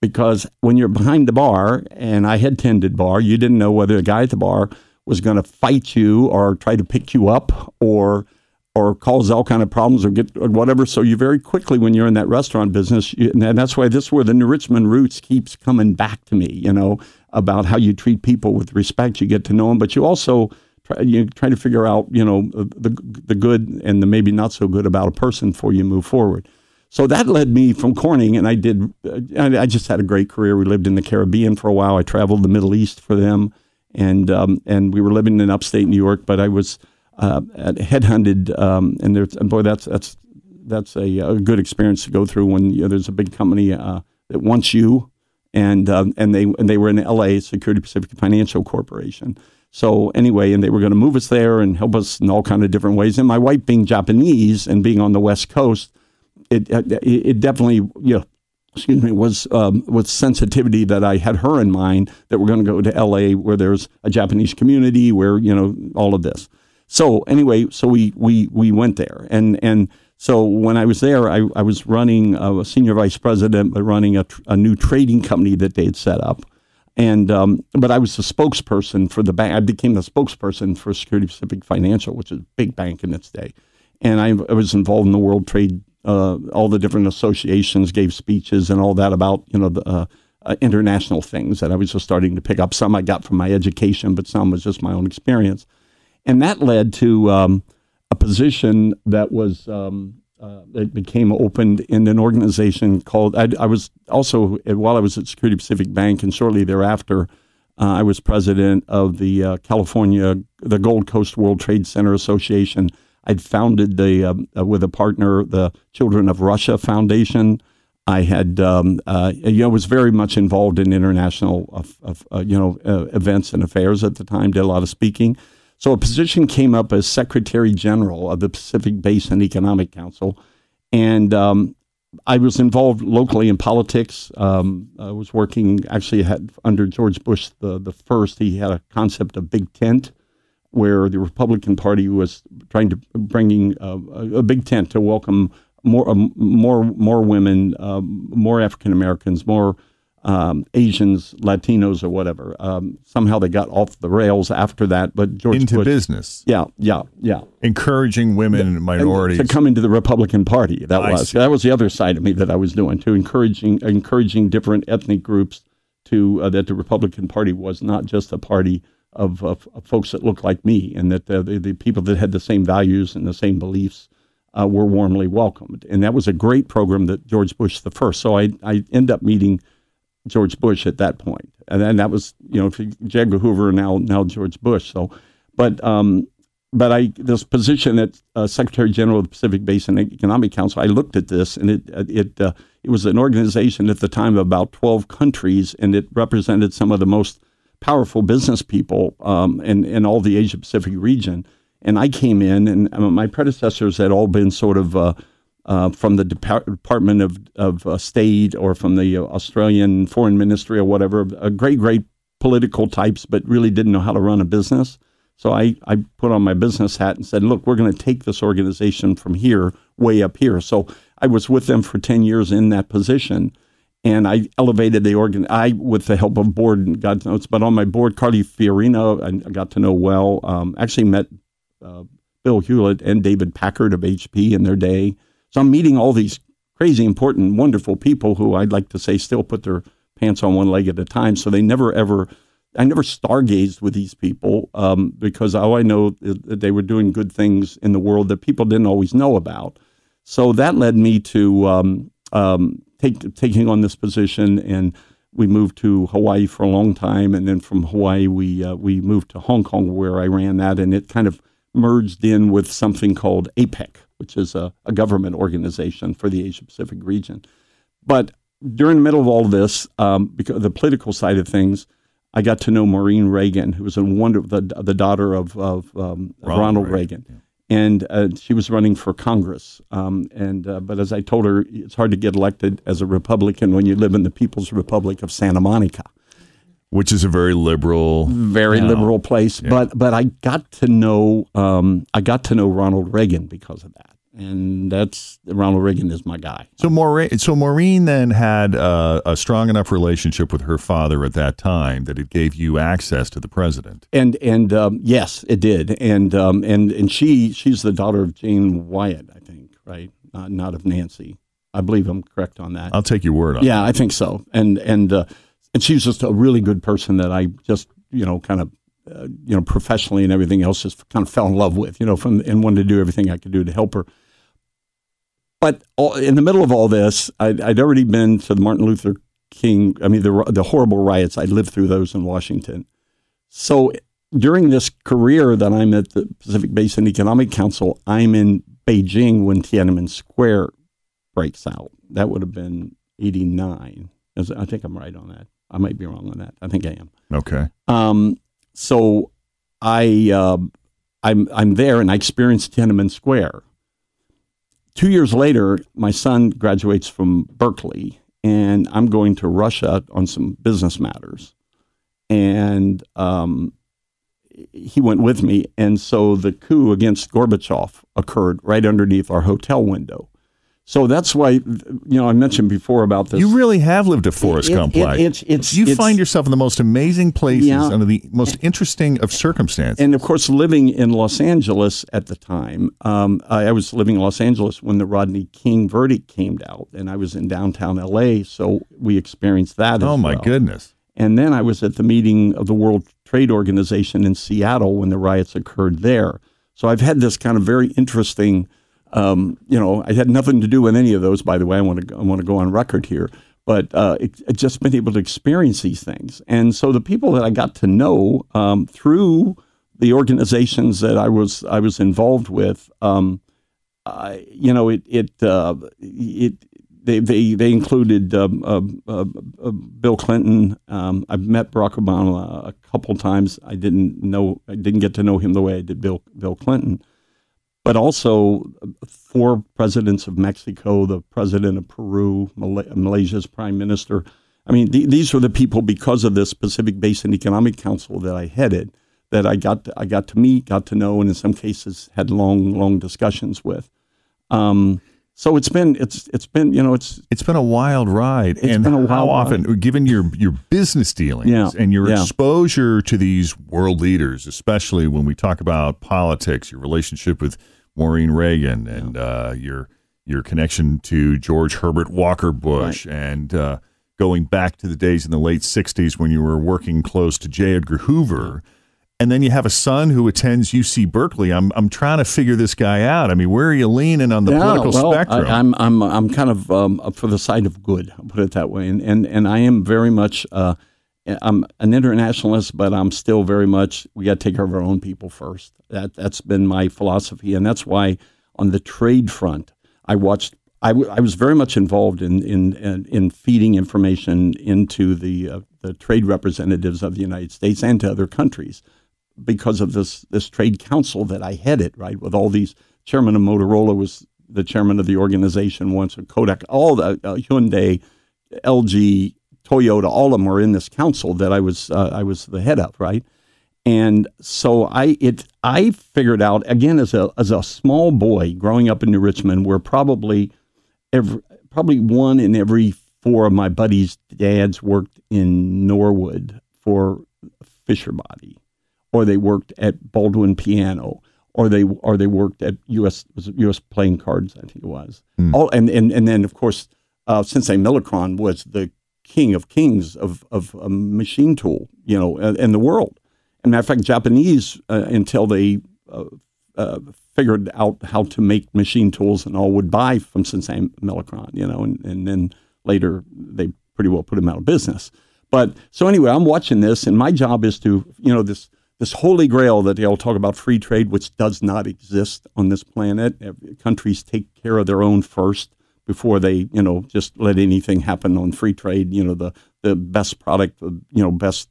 Because when you're behind the bar, and I had tended bar, you didn't know whether the guy at the bar was going to fight you or try to pick you up or or cause all kind of problems or get or whatever. So you very quickly, when you're in that restaurant business, you, and that's why this is where the New Richmond roots keeps coming back to me. You know about how you treat people with respect. You get to know them, but you also try, you try to figure out you know the the good and the maybe not so good about a person before you move forward. So that led me from Corning, and I did. I just had a great career. We lived in the Caribbean for a while. I traveled the Middle East for them, and um, and we were living in upstate New York. But I was uh, headhunted, um, and there's and boy, that's that's that's a, a, good experience to go through when you know, there's a big company uh, that wants you, and um, and they and they were in L.A. Security Pacific Financial Corporation. So anyway, and they were going to move us there and help us in all kind of different ways. And my wife being Japanese and being on the West Coast, it it, it definitely you know excuse me, was um, with sensitivity that I had her in mind that we're going to go to L.A. where there's a Japanese community, where you know all of this. So anyway, so we we we went there, and and so when I was there, I, I was running uh, a senior vice president, but running a, a new trading company that they had set up, and um, but I was the spokesperson for the bank. I became the spokesperson for Security Pacific Financial, which is a big bank in its day, and I, I was involved in the World Trade, uh, all the different associations gave speeches and all that about you know the. Uh, uh, international things that I was just starting to pick up. Some I got from my education, but some was just my own experience. And that led to um, a position that was um, uh, that became opened in an organization called. I, I, was also while I was at Security Pacific Bank, and shortly thereafter, uh, I was president of the uh, California, the Gold Coast World Trade Center Association. I'd founded the um, uh, with a partner the Children of Russia Foundation. I had, um, uh, you know, was very much involved in international, uh, you know, events and affairs at the time. Did a lot of speaking. So a position came up as Secretary General of the Pacific Basin Economic Council, and um, I was involved locally in politics. Um, I was working actually had, under George Bush the the first. He had a concept of big tent, where the Republican Party was trying to bringing uh, a, a big tent to welcome more um, more more women, um, more African Americans, more um, Asians, Latinos, or whatever. Um, somehow they got off the rails after that. But George into Bush, business, yeah, yeah, yeah, encouraging women and minorities to come into the Republican Party. That I was see. that was the other side of me that I was doing to encouraging encouraging different ethnic groups to uh, that the Republican Party was not just a party of, of, of folks that looked like me, and that the, the, the, people that had the same values and the same beliefs. Uh, were warmly welcomed, and that was a great program that George Bush the first. So I I end up meeting George Bush at that point, and then that was you know J. Edgar Hoover and now now George Bush. So, but um, but I this position at uh, Secretary General of the Pacific Basin Economic Council, I looked at this, and it it uh, it was an organization at the time of about twelve countries, and it represented some of the most powerful business people um, in in all the Asia Pacific region. And I came in, and uh, my predecessors had all been sort of uh, uh, from the Department of, of uh, State or from the Australian Foreign Ministry or whatever, great, great political types, but really didn't know how to run a business. So I, I put on my business hat and said, look, we're going to take this organization from here way up here. So I was with them for 10 years in that position. And I elevated the organ. I, with the help of board and God knows, but on my board, Carly Fiorina, I got to know well. Um, actually met uh, Bill Hewlett and David Packard of HP in their day. So I'm meeting all these crazy, important, wonderful people who I'd like to say still put their pants on one leg at a time. So they never ever I never stargazed with these people um, because all I know is that they were doing good things in the world that people didn't always know about. So that led me to um, um, take, taking on this position, and we moved to Hawaii for a long time, and then from Hawaii we uh, we moved to Hong Kong where I ran that, and it kind of merged in with something called APEC, which is a, a government organization for the Asia Pacific region. But during the middle of all this, um, because the political side of things, I got to know Maureen Reagan, who was a wonder, the, the daughter of, of um, Ronald, Ronald, Reagan. Reagan. And uh, she was running for Congress. Um, and uh, but as I told her, it's hard to get elected as a Republican when you live in the People's Republic of Santa Monica which is a very liberal, very liberal place. Yeah. But but I got to know um, I got to know Ronald Reagan because of that, and that's Ronald Reagan is my guy. So Maureen, so Maureen then had uh, a strong enough relationship with her father at that time that it gave you access to the president. And and um, yes, it did. And um, and and she she's the daughter of Jane Wyatt, I think, right? Not not of Nancy. I believe I'm correct on that. I'll take your word on. Yeah, I think so. And and uh, and she was just a really good person that I just you know kind of uh, you know professionally and everything else just kind of fell in love with you know from and wanted to do everything I could do to help her. But all, in the middle of all this, I'd, I'd, already been to the Martin Luther King. I mean the the horrible riots. I lived through those in Washington. So during this career that I'm at the Pacific Basin Economic Council, I'm in Beijing when Tiananmen Square breaks out. That would have been 89. I think I'm right on that. I might be wrong on that. I think I am. Okay. Um, so I uh, I'm I'm there and I experienced Tiananmen Square. Two years later, my son graduates from Berkeley, and I'm going to Russia on some business matters, and um, he went with me. And so the coup against Gorbachev occurred right underneath our hotel window. So that's why, you know, I mentioned before about this. You really have lived a Forrest it, Gump life. It, it's, you it's, find yourself in the most amazing places yeah, under the most interesting of circumstances. And of course, living in Los Angeles at the time, um, I, I, was living in Los Angeles when the Rodney King verdict came out, and I was in downtown LA, so we experienced that. Oh my well. goodness! And then I was at the meeting of the World Trade Organization in Seattle when the riots occurred there. So I've had this kind of very interesting um, you know, I had nothing to do with any of those. By the way, I want to I want to go on record here, but uh, it, it just been able to experience these things, and so the people that I got to know um, through the organizations that I was I was involved with, um, you know, it it uh, it they they they included um, uh, uh, uh, Bill Clinton. Um, I've met Barack Obama a couple times. I didn't know I didn't get to know him the way I did Bill Bill Clinton but also four presidents of Mexico, the president of Peru, Malaysia's prime minister. I mean, th- these were the people because of this Pacific Basin Economic Council that I headed that I got to, I got to meet, got to know, and in some cases had long, long discussions with. Um, so it's been it's it's been you know it's it's been a wild ride. It's and been a wild how often, ride. given your your business dealings yeah, and your yeah. exposure to these world leaders, especially when we talk about politics, your relationship with Maureen Reagan and uh, your your connection to George Herbert Walker Bush right. and uh, going back to the days in the late '60s when you were working close to J. Edgar Hoover. And then you have a son who attends UC Berkeley. I'm I'm trying to figure this guy out. I mean, where are you leaning on the yeah, political well, spectrum? I, am I'm I'm kind of um, for the side of good. I'll put it that way. And and and I am very much. Uh, I'm an internationalist, but I'm still very much we got to take care of our own people first. That that's been my philosophy, and that's why on the trade front, I watched. I, w- I was very much involved in in in feeding information into the uh, the trade representatives of the United States and to other countries because of this this trade council that I headed. Right, with all these chairman of Motorola was the chairman of the organization once, Kodak, all the uh, Hyundai, LG, Toyota, all of them were in this council that I was uh, I was the head of, right? And so I it I figured out again as a as a small boy growing up in New Richmond, where probably every probably one in every four of my buddies' dads worked in Norwood for Fisher Body, or they worked at Baldwin Piano, or they or they worked at U.S. was U.S. Playing Cards, I think it was. Mm. All and, and and then of course uh, Cincinnati Milacron was the king of kings of of a machine tool, you know, in the world. And matter of fact, Japanese uh, until they uh, uh, figured out how to make machine tools and all would buy from Cincinnati Milacron, you know, and, and then later they pretty well put him out of business. But so anyway, I'm watching this, and my job is to, you know, this this holy grail that they all talk about free trade, which does not exist on this planet. Countries take care of their own first before they, you know, just let anything happen on free trade. You know, the the best product, you know, best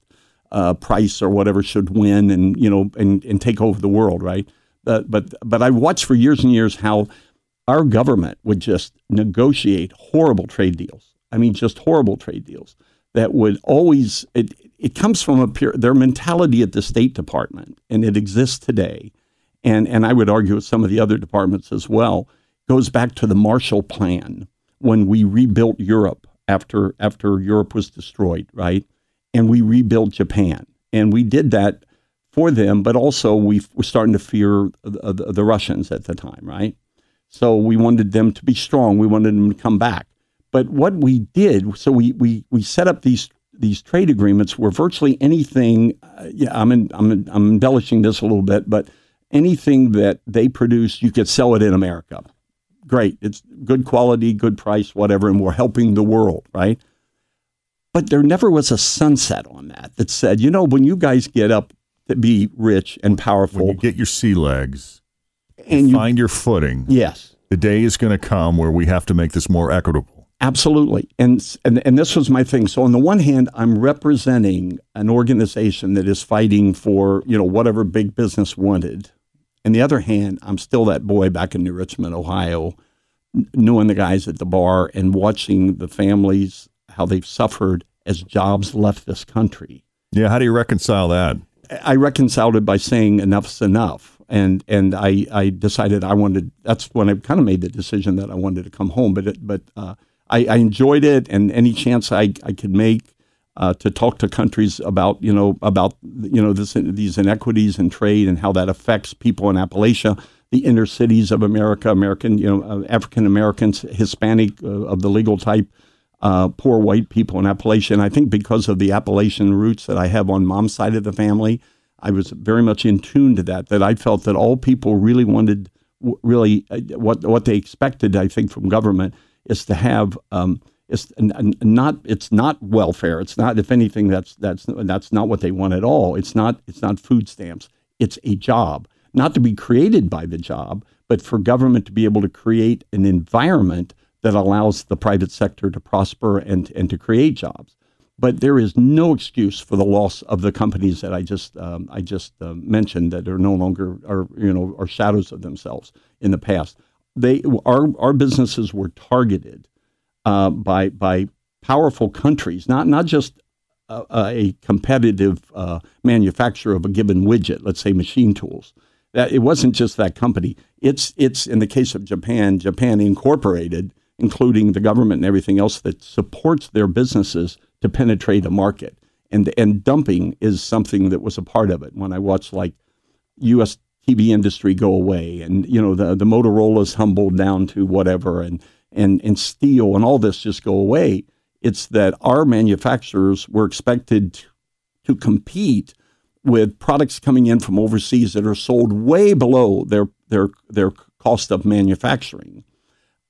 uh, price or whatever should win, and you know, and, and take over the world, right? But but but I watched for years and years how our government would just negotiate horrible trade deals. I mean, just horrible trade deals that would always it it comes from a pure, their mentality at the State Department, and it exists today, and and I would argue with some of the other departments as well. Goes back to the Marshall Plan when we rebuilt Europe after after Europe was destroyed, right? And we rebuilt Japan, and we did that for them, but also we were starting to fear the, the, the Russians at the time, right? So we wanted them to be strong. We wanted them to come back. But what we did, so we we we set up these these trade agreements where virtually anything, uh, yeah, I'm in, I'm in, I'm embellishing this a little bit, but anything that they produce, you could sell it in America. Great, it's good quality, good price, whatever, and we're helping the world, right? But there never was a sunset on that that said, you know, when you guys get up to be rich and powerful, you get your sea legs and you find your footing, yes, the day is going to come where we have to make this more equitable. Absolutely. And, and and this was my thing. So on the one hand, I'm representing an organization that is fighting for, you know, whatever big business wanted. And the other hand, I'm still that boy back in New Richmond, Ohio, knowing the guys at the bar and watching the families how they've suffered as jobs left this country. Yeah, how do you reconcile that? I reconciled it by saying enough's enough. And and I, I decided I wanted that's when I kind of made the decision that I wanted to come home. But it, but uh, I, I enjoyed it, and any chance I, I could make uh, to talk to countries about you know about you know this, these inequities in trade and how that affects people in Appalachia, the inner cities of America, American you know uh, African Americans, Hispanic uh, of the legal type, uh, poor white people in Appalachia. And I think because of the Appalachian roots that I have on mom's side of the family, I was very much in tune to that. That I felt that all people really wanted, really uh, what what they expected, I think, from government is to have um, it's not it's not welfare. It's not if anything that's that's that's not what they want at all. It's not it's not food stamps. It's a job, not to be created by the job, but for government to be able to create an environment that allows the private sector to prosper and and to create jobs. But there is no excuse for the loss of the companies that I just um, I just uh, mentioned that are no longer are you know are shadows of themselves in the past they our our businesses were targeted uh, by by powerful countries, not not just a, a competitive uh, manufacturer of a given widget, let's say machine tools. That it wasn't just that company. It's it's in the case of Japan, Japan Incorporated, including the government and everything else that supports their businesses to penetrate a market. And and dumping is something that was a part of it. When I watched like U.S. TV industry go away, and you know the the Motorola's humbled down to whatever, and and and steel and all this just go away. It's that our manufacturers were expected to, compete with products coming in from overseas that are sold way below their their their cost of manufacturing,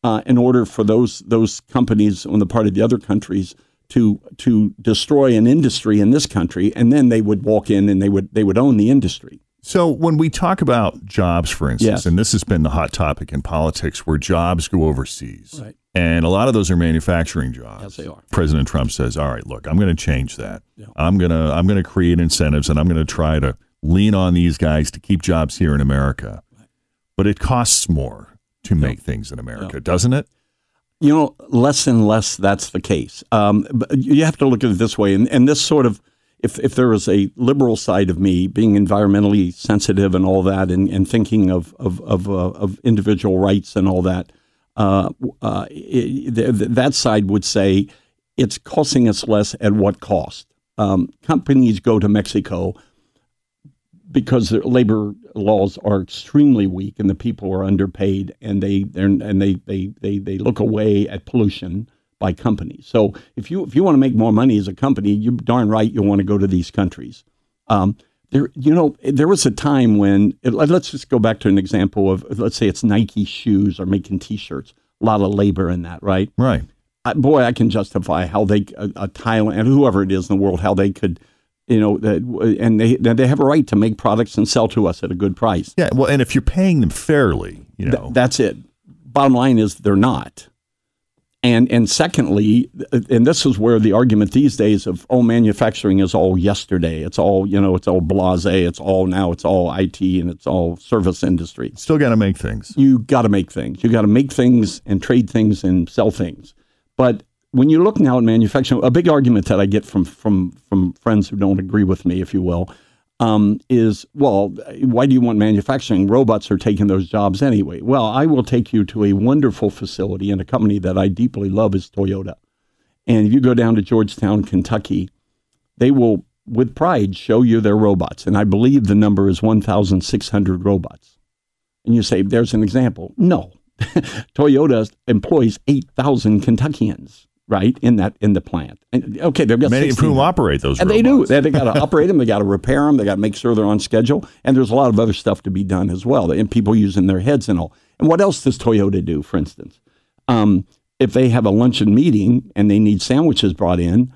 uh, in order for those those companies on the part of the other countries to to destroy an industry in this country, and then they would walk in and they would they would own the industry. So when we talk about jobs, for instance, yes. and this has been the hot topic in politics, where jobs go overseas, right. and a lot of those are manufacturing jobs. Yes, they are. President Trump says, "All right, look, I'm going to change that. Yeah. I'm going to I'm going to create incentives, and I'm going to try to lean on these guys to keep jobs here in America." Right. But it costs more to make yeah. things in America, yeah. doesn't it? You know, less and less that's the case. Um, but you have to look at it this way, and, and this sort of if if there was a liberal side of me being environmentally sensitive and all that, and, and thinking of of of, uh, of individual rights and all that, uh, uh, it, that side would say it's costing us less at what cost. Um, companies go to Mexico because their labor laws are extremely weak and the people are underpaid and they and they, they they they look away at pollution by companies. So if you if you want to make more money as a company, you're darn right you'll want to go to these countries. Um, there, you know, there was a time when let's just go back to an example of let's say it's Nike shoes or making T-shirts. A lot of labor in that, right? Right. I, boy, I can justify how they, uh, uh, Thailand, and whoever it is in the world, how they could, you know, uh, and they they have a right to make products and sell to us at a good price. Yeah. Well, and if you're paying them fairly, you know, Th- that's it. Bottom line is they're not. And and secondly, uh, and this is where the argument these days of oh manufacturing is all yesterday. It's all you know. It's all blasé. It's all now. It's all IT and it's all service industry. still got to make things. You got to make things. You got to make things and trade things and sell things. But when you look now at manufacturing, a big argument that I get from from from friends who don't agree with me, if you will, um, is well, why do you want manufacturing? Robots are taking those jobs anyway. Well, I will take you to a wonderful facility and a company that I deeply love is Toyota. And if you go down to Georgetown, Kentucky, they will, with pride, show you their robots. And I believe the number is 1,600 robots. And you say, there's an example. No. <laughs> Toyota employs 8,000 Kentuckians right in that in the plant. And, okay, they've got Many of whom operate those. and they do. They, they got to operate them. They got to repair them. They got to make sure they're on schedule. And there's a lot of other stuff to be done as well. And people using their heads and all. And what else does Toyota do? For instance, um, if they have a luncheon meeting and they need sandwiches brought in,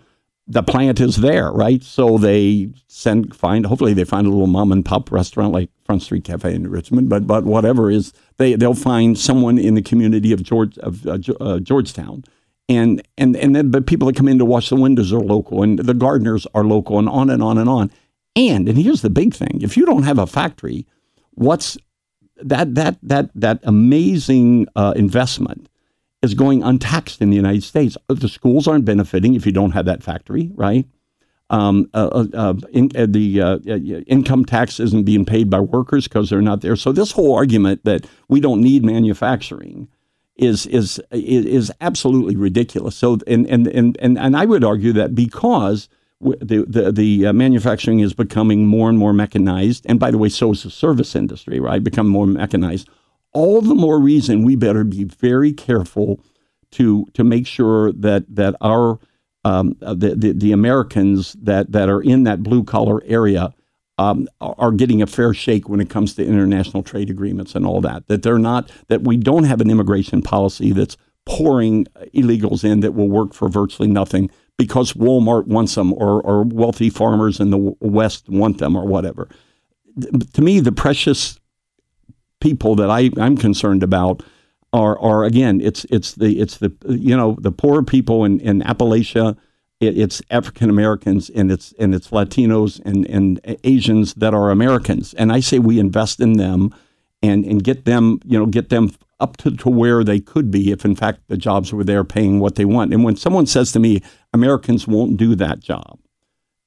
the plant is there, right? So they send find. Hopefully, they find a little mom and pop restaurant like Front Street Cafe in Richmond. But but whatever is they they'll find someone in the community of George of uh, uh, Georgetown and and and then the people that come in to wash the windows are local, and the gardeners are local, and on and on and on. And and here's the big thing: if you don't have a factory, what's that that that that amazing uh, investment is going untaxed in the United States. The schools aren't benefiting if you don't have that factory, right? Um, uh, uh, uh, in, uh, the uh, income tax isn't being paid by workers because they're not there. So this whole argument that we don't need manufacturing is is is, absolutely ridiculous. So and and and and, and I would argue that because the the, the uh, manufacturing is becoming more and more mechanized, and by the way, so is the service industry, right? Become more mechanized. All the more reason we better be very careful to to make sure that that our um, uh, the, the the Americans that that are in that blue collar area um, are getting a fair shake when it comes to international trade agreements and all that. That they're not that we don't have an immigration policy that's pouring illegals in that will work for virtually nothing because Walmart wants them or, or wealthy farmers in the West want them or whatever. To me, the precious people that I, I'm concerned about are, are again, it's it's the it's the you know the poor people in, in Appalachia, it, it's African Americans and it's and it's Latinos and, and Asians that are Americans, and I say we invest in them, and and get them you know get them up to, to where they could be if in fact the jobs were there paying what they want. And when someone says to me, Americans won't do that job,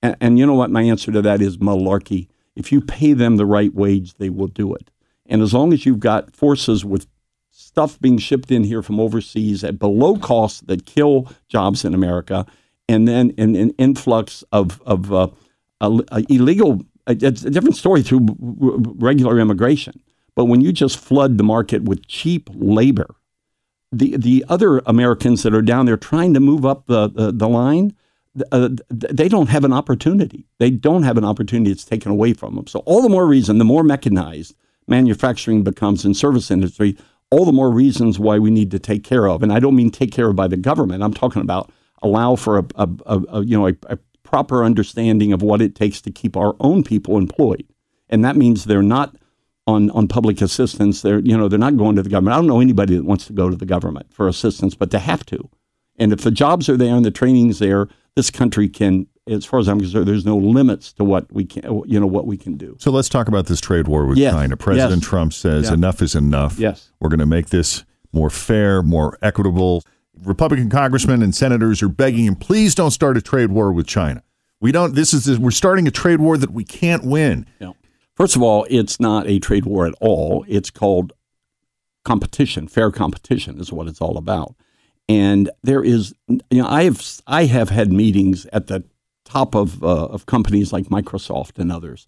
and, and you know what my answer to that is malarkey. If you pay them the right wage, they will do it. And as long as you've got forces with stuff being shipped in here from overseas at below cost that kill jobs in America, and then an, an influx of of uh, uh, illegal. It's a different story through regular immigration, but when you just flood the market with cheap labor, the the other Americans that are down there trying to move up the the, the line. Uh, they don't have an opportunity. They don't have an opportunity. It's taken away from them. So all the more reason, the more mechanized manufacturing becomes in service industry, all the more reasons why we need to take care of. And I don't mean take care of by the government. I'm talking about allow for a, a, a, a you know a, a proper understanding of what it takes to keep our own people employed, and that means they're not on on public assistance. They're you know they're not going to the government. I don't know anybody that wants to go to the government for assistance, but they have to. And if the jobs are there and the training's there, this country can, as far as I'm concerned, there's no limits to what we can you know what we can do. So let's talk about this trade war with Yes. China. President Yes. Trump says enough is enough. Yes. We're going to make this more fair, more equitable. Republican congressmen and senators are begging him, please don't start a trade war with China. We don't. This is we're starting a trade war that we can't win. Yeah. First of all, it's not a trade war at all. It's called competition. Fair competition is what it's all about. And there is, you know, I have I have had meetings at the top of uh, of companies like Microsoft and others,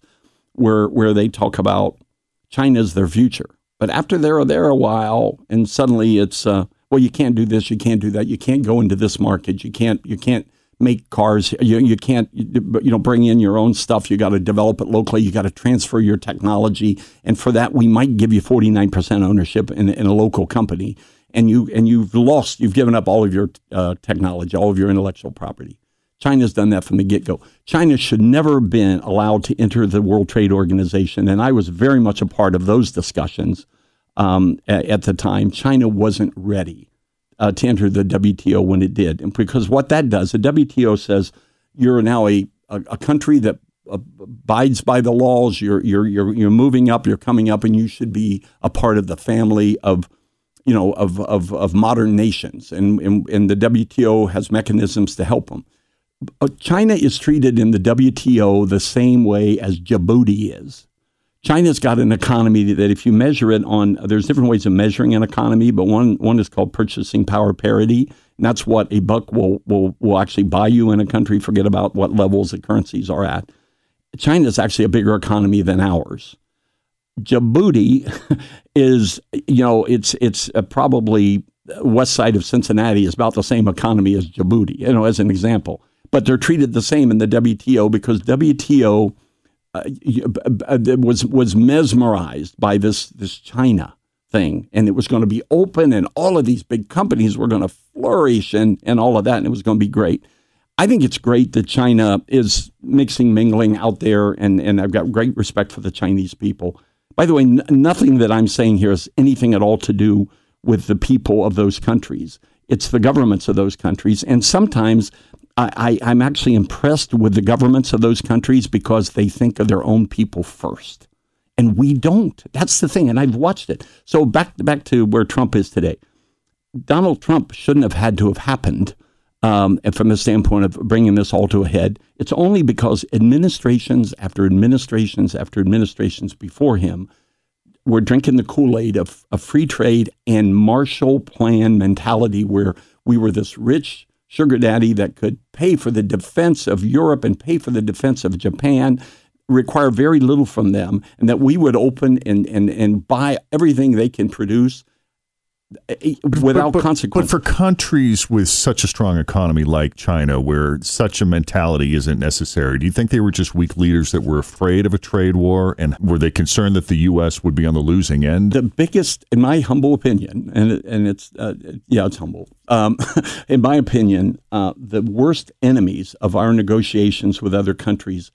where where they talk about China's their future. But after they're there a while, and suddenly it's uh, Well, you can't do this, you can't do that, you can't go into this market, you can't you can't make cars, you, you can't you know bring in your own stuff. You got to develop it locally. You got to transfer your technology, and for that we might give you forty nine percent ownership in, in a local company, and you and you've lost, you've given up all of your uh, technology, all of your intellectual property. China's done that from the get go. China should never have been allowed to enter the World Trade Organization, and I was very much a part of those discussions um, at, the time. China wasn't ready uh, to enter the WTO when it did, and because what that does, the WTO says you're now a, a, a country that abides by the laws. You're you're you're you're moving up. You're coming up, and you should be a part of the family of you know of of, of modern nations. And, and and the WTO has mechanisms to help them. China is treated in the WTO the same way as Djibouti is. China's got an economy that, if you measure it on, there's different ways of measuring an economy, but one one is called purchasing power parity, and that's what a buck will will will actually buy you in a country. Forget about what levels the currencies are at. China is actually a bigger economy than ours. Djibouti <laughs> is, you know, it's it's uh, probably west side of Cincinnati is about the same economy as Djibouti. You know, as an example but they're treated the same in the WTO because WTO uh, uh, was was mesmerized by this this China thing, and it was going to be open, and all of these big companies were going to flourish, and and all of that, and it was going to be great. I think it's great that China is mixing, mingling out there, and and I've got great respect for the Chinese people. By the way, n- nothing that I'm saying here has anything at all to do with the people of those countries. It's the governments of those countries, and sometimes I, am actually impressed with the governments of those countries because they think of their own people first. And we don't. That's the thing. And I've watched it. So back, back to where Trump is today. Donald Trump shouldn't have had to have happened um, from the standpoint of bringing this all to a head. It's only because administrations after administrations after administrations before him were drinking the Kool Aid of, of free trade and Marshall Plan mentality where we were this rich, sugar daddy that could pay for the defense of Europe and pay for the defense of Japan, require very little from them, and that we would open and, and, and buy everything they can produce without but, but, consequence. But for countries with such a strong economy like China, where such a mentality isn't necessary, do you think they were just weak leaders that were afraid of a trade war, and were they concerned that the U.S. would be on the losing end? The biggest, in my humble opinion, and and it's uh, yeah, it's humble. Um, <laughs> in my opinion, uh, the worst enemies of our negotiations with other countries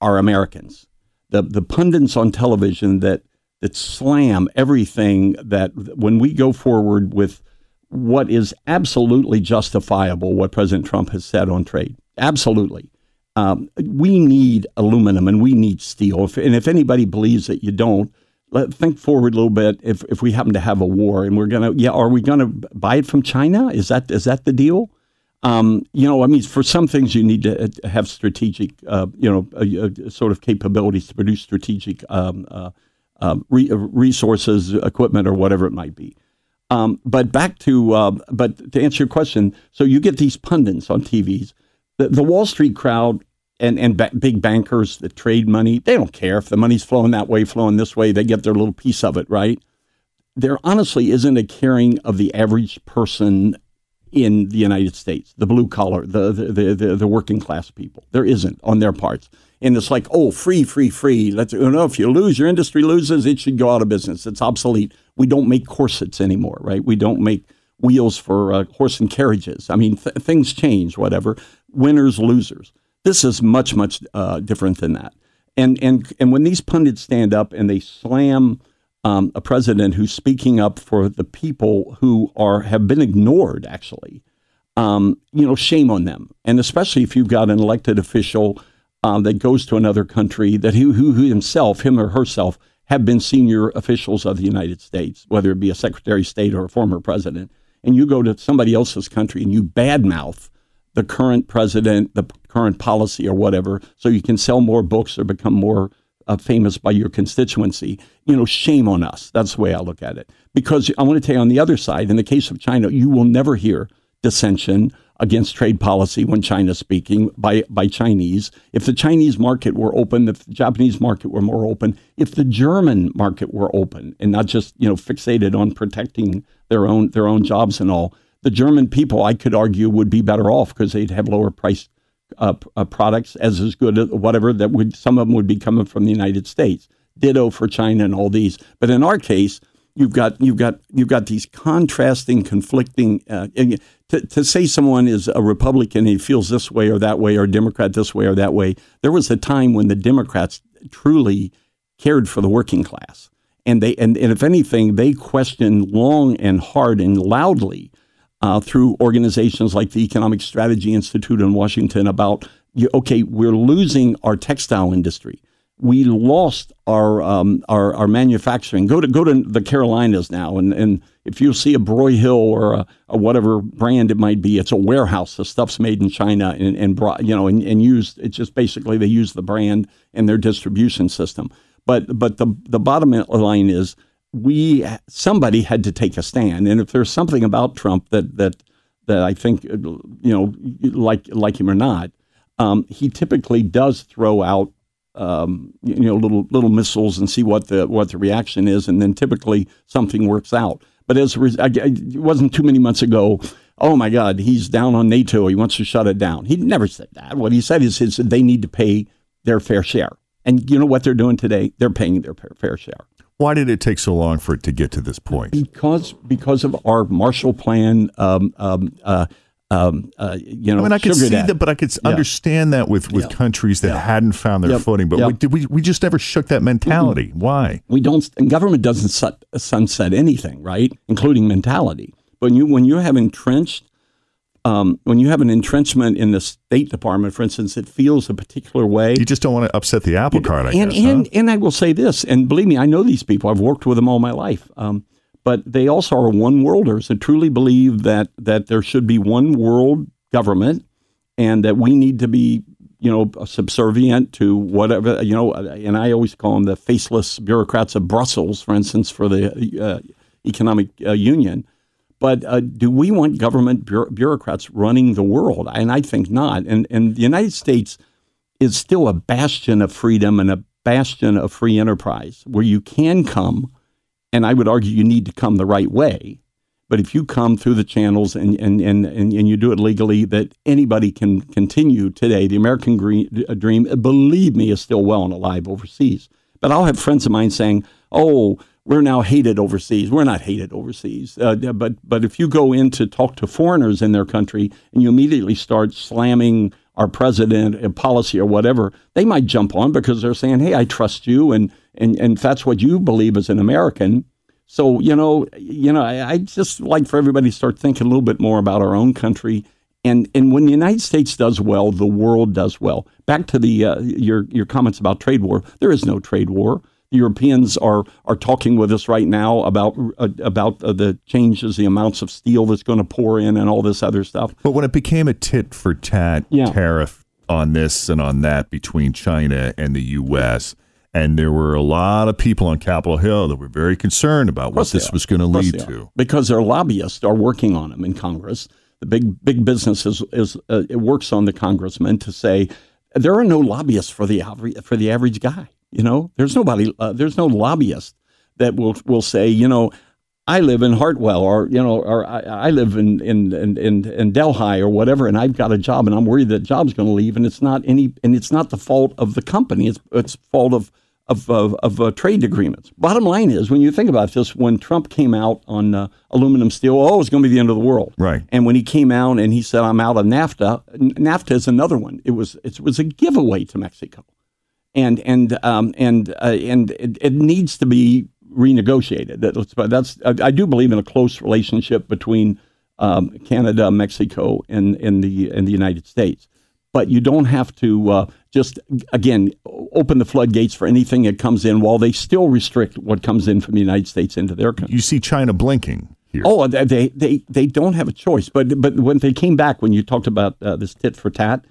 are Americans. The the pundits on television that that slam everything that when we go forward with what is absolutely justifiable, what President Trump has said on trade. Absolutely. Um, we need aluminum and we need steel. If, and if anybody believes that you don't, let think forward a little bit. If if we happen to have a war and we're gonna, yeah, are we gonna buy it from China? Is that is that the deal? Um, you know, I mean, for some things you need to have strategic, uh, you know, uh, sort of capabilities to produce strategic um, uh, um, re- uh, resources, equipment, or whatever it might be. Um, but back to uh, but to answer your question, so you get these pundits on TVs, the, the Wall Street crowd and and ba- big bankers that trade money, they don't care if the money's flowing that way, flowing this way, they get their little piece of it, right? There honestly isn't a caring of the average person in the United States, the blue collar, the the, the, the working class people. There isn't on their parts and it's like, oh, free, free, free. Let's you know if you lose, your industry loses, it should go out of business. It's obsolete. We don't make corsets anymore, right? We don't make wheels for uh, horse and carriages. I mean, th- things change. Whatever, winners, losers. This is much, much uh, different than that. And and and when these pundits stand up and they slam um, a president who's speaking up for the people who are have been ignored, actually, um, you know, shame on them. And especially if you've got an elected official um, that goes to another country that who, who himself, him or herself, have been senior officials of the United States, whether it be a Secretary of State or a former president, and you go to somebody else's country and you badmouth the current president, the current policy, or whatever, so you can sell more books or become more uh, famous by your constituency. You know, shame on us. That's the way I look at it. Because I want to tell you on the other side, in the case of China, you will never hear dissension against trade policy when China's speaking by, by Chinese. If the Chinese market were open, if the Japanese market were more open, if the German market were open and not just you know fixated on protecting their own their own jobs and all, the German people, I could argue, would be better off because they'd have lower priced uh, uh, products as as good whatever that would some of them would be coming from the United States. Ditto for China and all these. But in our case, you've got you've got you've got these contrasting, conflicting. Uh, to, to say someone is a Republican he feels this way or that way, or Democrat this way or that way, there was a time when the Democrats truly cared for the working class, and they and, and if anything, they questioned long and hard and loudly uh, through organizations like the Economic Strategy Institute in Washington about okay, we're losing our textile industry we lost our, um, our, our manufacturing. Go to go to the Carolinas now, and, and if you see a Broyhill or a, a, whatever brand it might be, it's a warehouse. The stuff's made in China and, and brought you know and, and used. It's just basically they use the brand and their distribution system. But but the the bottom line is we somebody had to take a stand, and if there's something about Trump that that that I think you know like like him or not, um, he typically does throw out um, you know little little missiles and see what the what the reaction is, and then typically something works out. But as I, it wasn't too many months ago. Oh my God, he's down on NATO. He wants to shut it down. He never said that. What he said is, is they need to pay their fair share. And you know what they're doing today? They're paying their fair share. Why did it take so long for it to get to this point? Because because of our Marshall Plan um, um, uh, um, uh, you know, I mean, I could see that, but I could yeah. understand that with, with yeah. countries that yeah. hadn't found their footing. But we, we, we just never shook that mentality. Mm-hmm. Why? We don't. And government doesn't set, sunset anything, right? Including mentality. When you when you have entrenched, um, when you have an entrenchment in the State Department, for instance, it feels a particular way. You just don't want to upset the apple cart. I and guess, and huh? and I will say this, and believe me, I know these people. I've worked with them all my life. Um, but they also are one worlders and truly believe that that there should be one world government and that we need to be you know subservient to whatever you know and I always call them the faceless bureaucrats of Brussels for instance for the uh, economic uh, union. But uh, do we want government bureaucrats running the world? And I think not. And and the United States is still a bastion of freedom and a bastion of free enterprise where you can come and I would argue you need to come the right way. But if you come through the channels and, and, and, and, and you do it legally, that anybody can continue today. The American uh, dream, believe me, is still well and alive overseas. But I'll have friends of mine saying, oh, we're now hated overseas. We're not hated overseas. Uh, but, but if you go in to talk to foreigners in their country and you immediately start slamming our president and policy or whatever, they might jump on because they're saying, hey, I trust you. And and and that's what you believe as an American. So you know, you know, I, I just like for everybody to start thinking a little bit more about our own country. And and when the United States does well, the world does well. Back to the uh, your your comments about trade war. There is no trade war. The Europeans are are talking with us right now about uh, about uh, the changes, the amounts of steel that's going to pour in, and all this other stuff. But when it became a tit for tat yeah. tariff on this and on that between China and the U.S., and there were a lot of people on Capitol Hill that were very concerned about what this was going to lead to. Because their lobbyists are working on them in Congress. The big big business is, is uh, it works on the congressman to say there are no lobbyists for the average for the average guy. You know, there's nobody, uh, there's no lobbyist that will will say, you know, I live in Hartwell, or you know, or I, I live in, in in, in in Delhi or whatever, and I've got a job, and I'm worried that job's going to leave, and it's not any, and it's not the fault of the company. It's it's fault of of, of, of uh, trade agreements. Bottom line is, when you think about this, when Trump came out on uh, aluminum steel, oh, it's going to be the end of the world. Right. And when he came out and he said, I'm out of NAFTA, NAFTA is another one. It was it was a giveaway to Mexico, and and um, and uh, and it, it, needs to be renegotiated. That's, that's I do believe in a close relationship between um, Canada, Mexico, and, and the and the United States but you don't have to uh, just again open the floodgates for anything that comes in while they still restrict what comes in from the United States into their country. You see China blinking. Here. Oh, they, they they don't have a choice. But but when they came back, when you talked about uh, this tit for tat,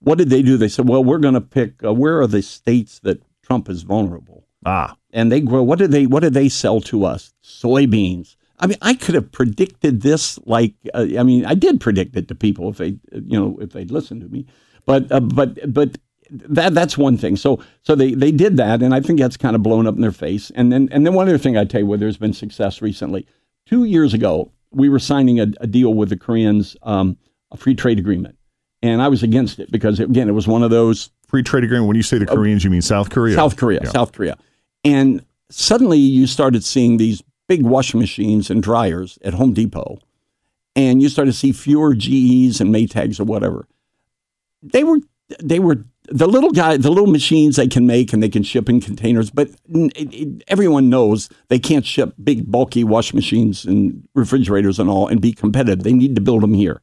what did they do? They said, well, we're going to pick uh, where are the states that Trump is vulnerable. Ah, and they grow. What did they what did they sell to us? Soybeans. I mean, I could have predicted this. Like, uh, I mean, I did predict it to people if they, you know, if they'd listened to me. But, uh, but, but that that's one thing. So, so they they did that, and I think that's kind of blown up in their face. And then, and then one other thing I tell you where there's been success recently. Two years ago, we were signing a, a deal with the Koreans, um, a free trade agreement, and I was against it because again, it was one of those free trade agreement. When you say the Koreans, you mean South Korea? South Korea, yeah. South Korea, and suddenly you started seeing these big washing machines and dryers at Home Depot, and you started to see fewer GEs and Maytags or whatever. They were they were the little guy, the little machines they can make and they can ship in containers, but it, it, everyone knows they can't ship big, bulky wash machines and refrigerators and all and be competitive. They need to build them here.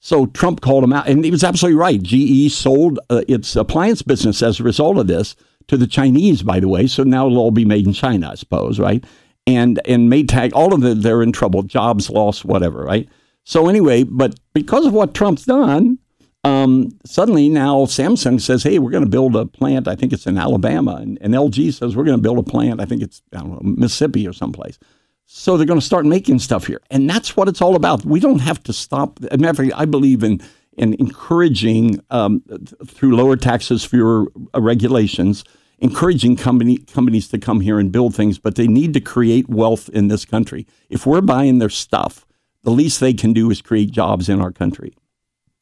So Trump called them out, and he was absolutely right. GE sold uh, its appliance business as a result of this to the Chinese, by the way. So now it'll all be made in China, I suppose, right? And and Maytag, all of them, they're in trouble, jobs lost, whatever, right? So anyway, but because of what Trump's done, um, suddenly now Samsung says, hey, we're going to build a plant. I think it's in Alabama. And, and LG says, we're going to build a plant. I think it's, I don't know, Mississippi or someplace. So they're going to start making stuff here. And that's what it's all about. We don't have to stop. I believe in, in encouraging, um, through lower taxes, fewer uh, regulations, encouraging company, companies to come here and build things, but they need to create wealth in this country. If we're buying their stuff, the least they can do is create jobs in our country.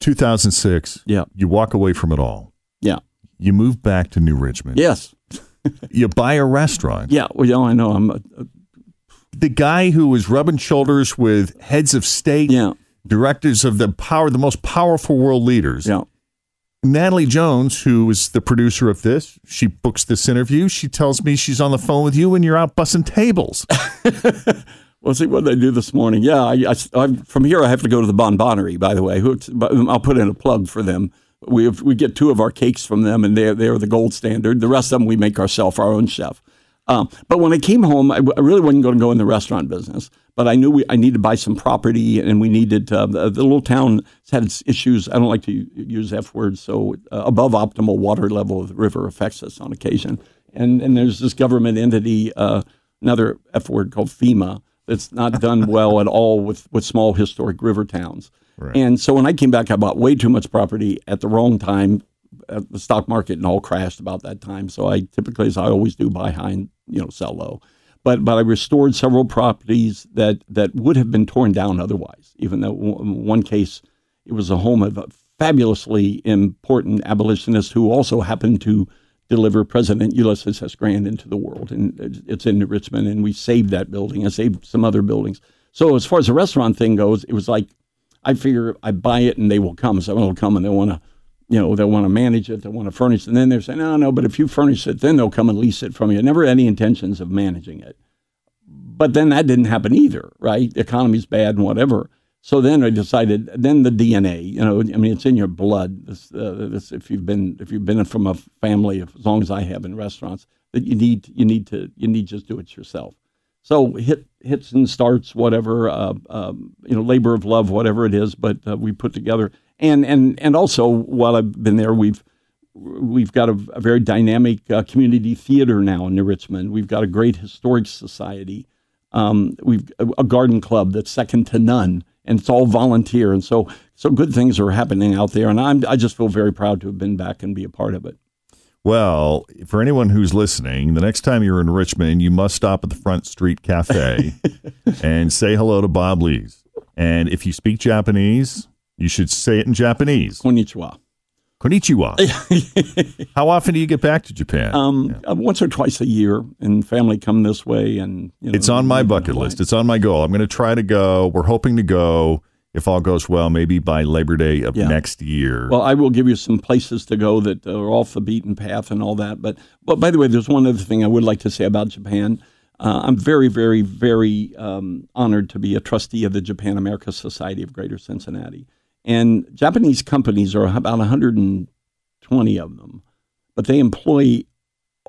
2006. Yeah. You walk away from it all. Yeah. You move back to New Richmond. Yes. <laughs> you buy a restaurant. Yeah. Well, you know, I know. I'm a, a, the guy who was rubbing shoulders with heads of state, yeah. directors of the power, the most powerful world leaders. Yeah. Natalie Jones, who is the producer of this, she books this interview. She tells me she's on the phone with you and you're out bussing tables. <laughs> Well, see what they do this morning. Yeah, I, I, from here I have to go to the BonBonerie. By the way, I'll put in a plug for them. We have, we get two of our cakes from them, and they're they're the gold standard. The rest of them we make ourselves, our own chef. Um, but when I came home, I, I, really wasn't going to go in the restaurant business. But I knew we, I needed to buy some property, and we needed the, the, little town had its issues. I don't like to use F words, so uh, above optimal water level of the river affects us on occasion. And and there's this government entity, uh, another F word called FEMA, that's not done well at all with, with small historic river towns. Right. And so when I came back, I bought way too much property at the wrong time. At the stock market and all crashed about that time. So I typically, as I always do, buy high and you know sell low. But but I restored several properties that that would have been torn down otherwise. Even though in one case it was a home of a fabulously important abolitionist who also happened to deliver President Ulysses S. Grant into the world. And it's in Richmond, and we saved that building. I saved some other buildings. So as far as the restaurant thing goes, it was like I figure I buy it and they will come. Someone will come and they want to, you know, they want to manage it, they want to furnish it. And then they're saying, no, no, but if you furnish it, then they'll come and lease it from you. Never any intentions of managing it. But then that didn't happen either, right? The economy's bad and whatever. So then I decided. Then the DNA, you know, I mean, it's in your blood. This, uh, this, if you've been if you've been from a family as long as I have in restaurants, that you need you need to you need just do it yourself. So hit hits and starts, whatever, uh, um, you know, labor of love, whatever it is. But uh, we put together, and and and also while I've been there, we've we've got a, a very dynamic uh, community theater now in New Richmond. We've got a great historic society. Um, we've a, a garden club that's second to none and it's all volunteer. And so, so good things are happening out there. And I'm, I just feel very proud to have been back and be a part of it. Well, for anyone who's listening, the next time you're in Richmond, you must stop at the Front Street Cafe <laughs> and say hello to Bob Lees. And if you speak Japanese, you should say it in Japanese. Konnichiwa. Konnichiwa. <laughs> How often do you get back to Japan? Um, yeah. uh, once or twice a year, and family come this way, and you know, it's on my bucket list. It's on my goal. I'm going to try to go. We're hoping to go. If all goes well, maybe by Labor Day of yeah. next year. Well, I will give you some places to go that are off the beaten path and all that. But, but by the way, there's one other thing I would like to say about Japan. Uh, I'm very, very, very um, honored to be a trustee of the Japan America Society of Greater Cincinnati. And Japanese companies are about 120 of them, but they employ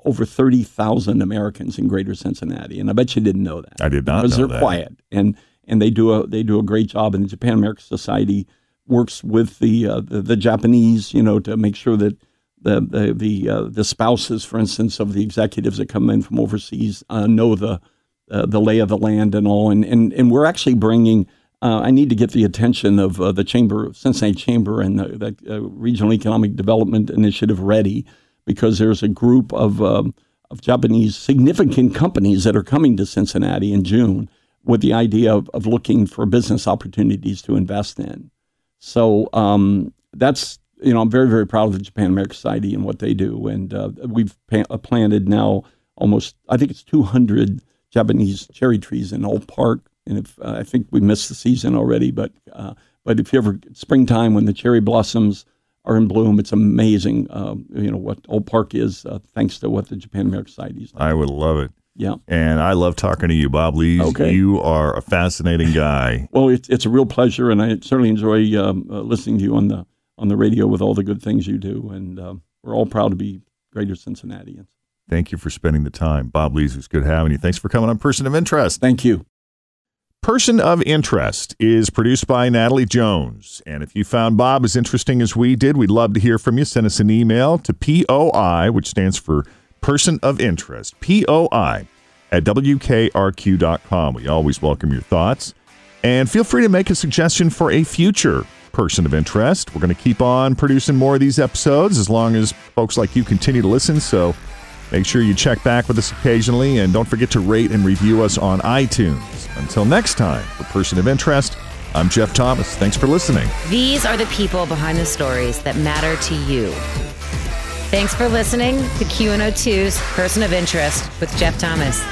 over 30,000 Americans in Greater Cincinnati. And I bet you didn't know that. I did not because they're that. quiet and and they do a they do a great job. And the Japan American Society works with the, uh, the, the Japanese, you know, to make sure that the the the, uh, the spouses, for instance, of the executives that come in from overseas uh, know the uh, the lay of the land and all. And and, and we're actually bringing. Uh, I need to get the attention of uh, the Chamber, Cincinnati Chamber, and the, the uh, Regional Economic Development Initiative, REDI, because there's a group of um, of Japanese significant companies that are coming to Cincinnati in June with the idea of, of looking for business opportunities to invest in. So um, that's you know I'm very very proud of the Japan American Society and what they do, and uh, we've pa- planted now almost I think it's 200 Japanese cherry trees in Ault Park, and if uh, I think we missed the season already, but uh, but if you ever springtime when the cherry blossoms are in bloom, it's amazing. Um, you know what Ault Park is, uh, thanks to what the Japan American Society is. I would love it. Yeah. And I love talking to you, Bob Lees. Okay. You are a fascinating guy. Well, it's it's a real pleasure, and I certainly enjoy um, uh, listening to you on the on the radio with all the good things you do, and um, we're all proud to be Greater Cincinnatians. Thank you for spending the time. Bob Lees, it was good having you. Thanks for coming on Person of Interest. Thank you. Person of Interest is produced by Natalie Jones. And if you found Bob as interesting as we did, we'd love to hear from you. Send us an email to POI, which stands for Person of Interest, POI at WKRQ.com. We always welcome your thoughts. And feel free to make a suggestion for a future person of interest. We're going to keep on producing more of these episodes as long as folks like you continue to listen. So make sure you check back with us occasionally and don't forget to rate and review us on iTunes. Until next time, for Person of Interest, I'm Jeff Thomas. Thanks for listening. These are the people behind the stories that matter to you. Thanks for listening to Q102's Person of Interest with Jeff Thomas.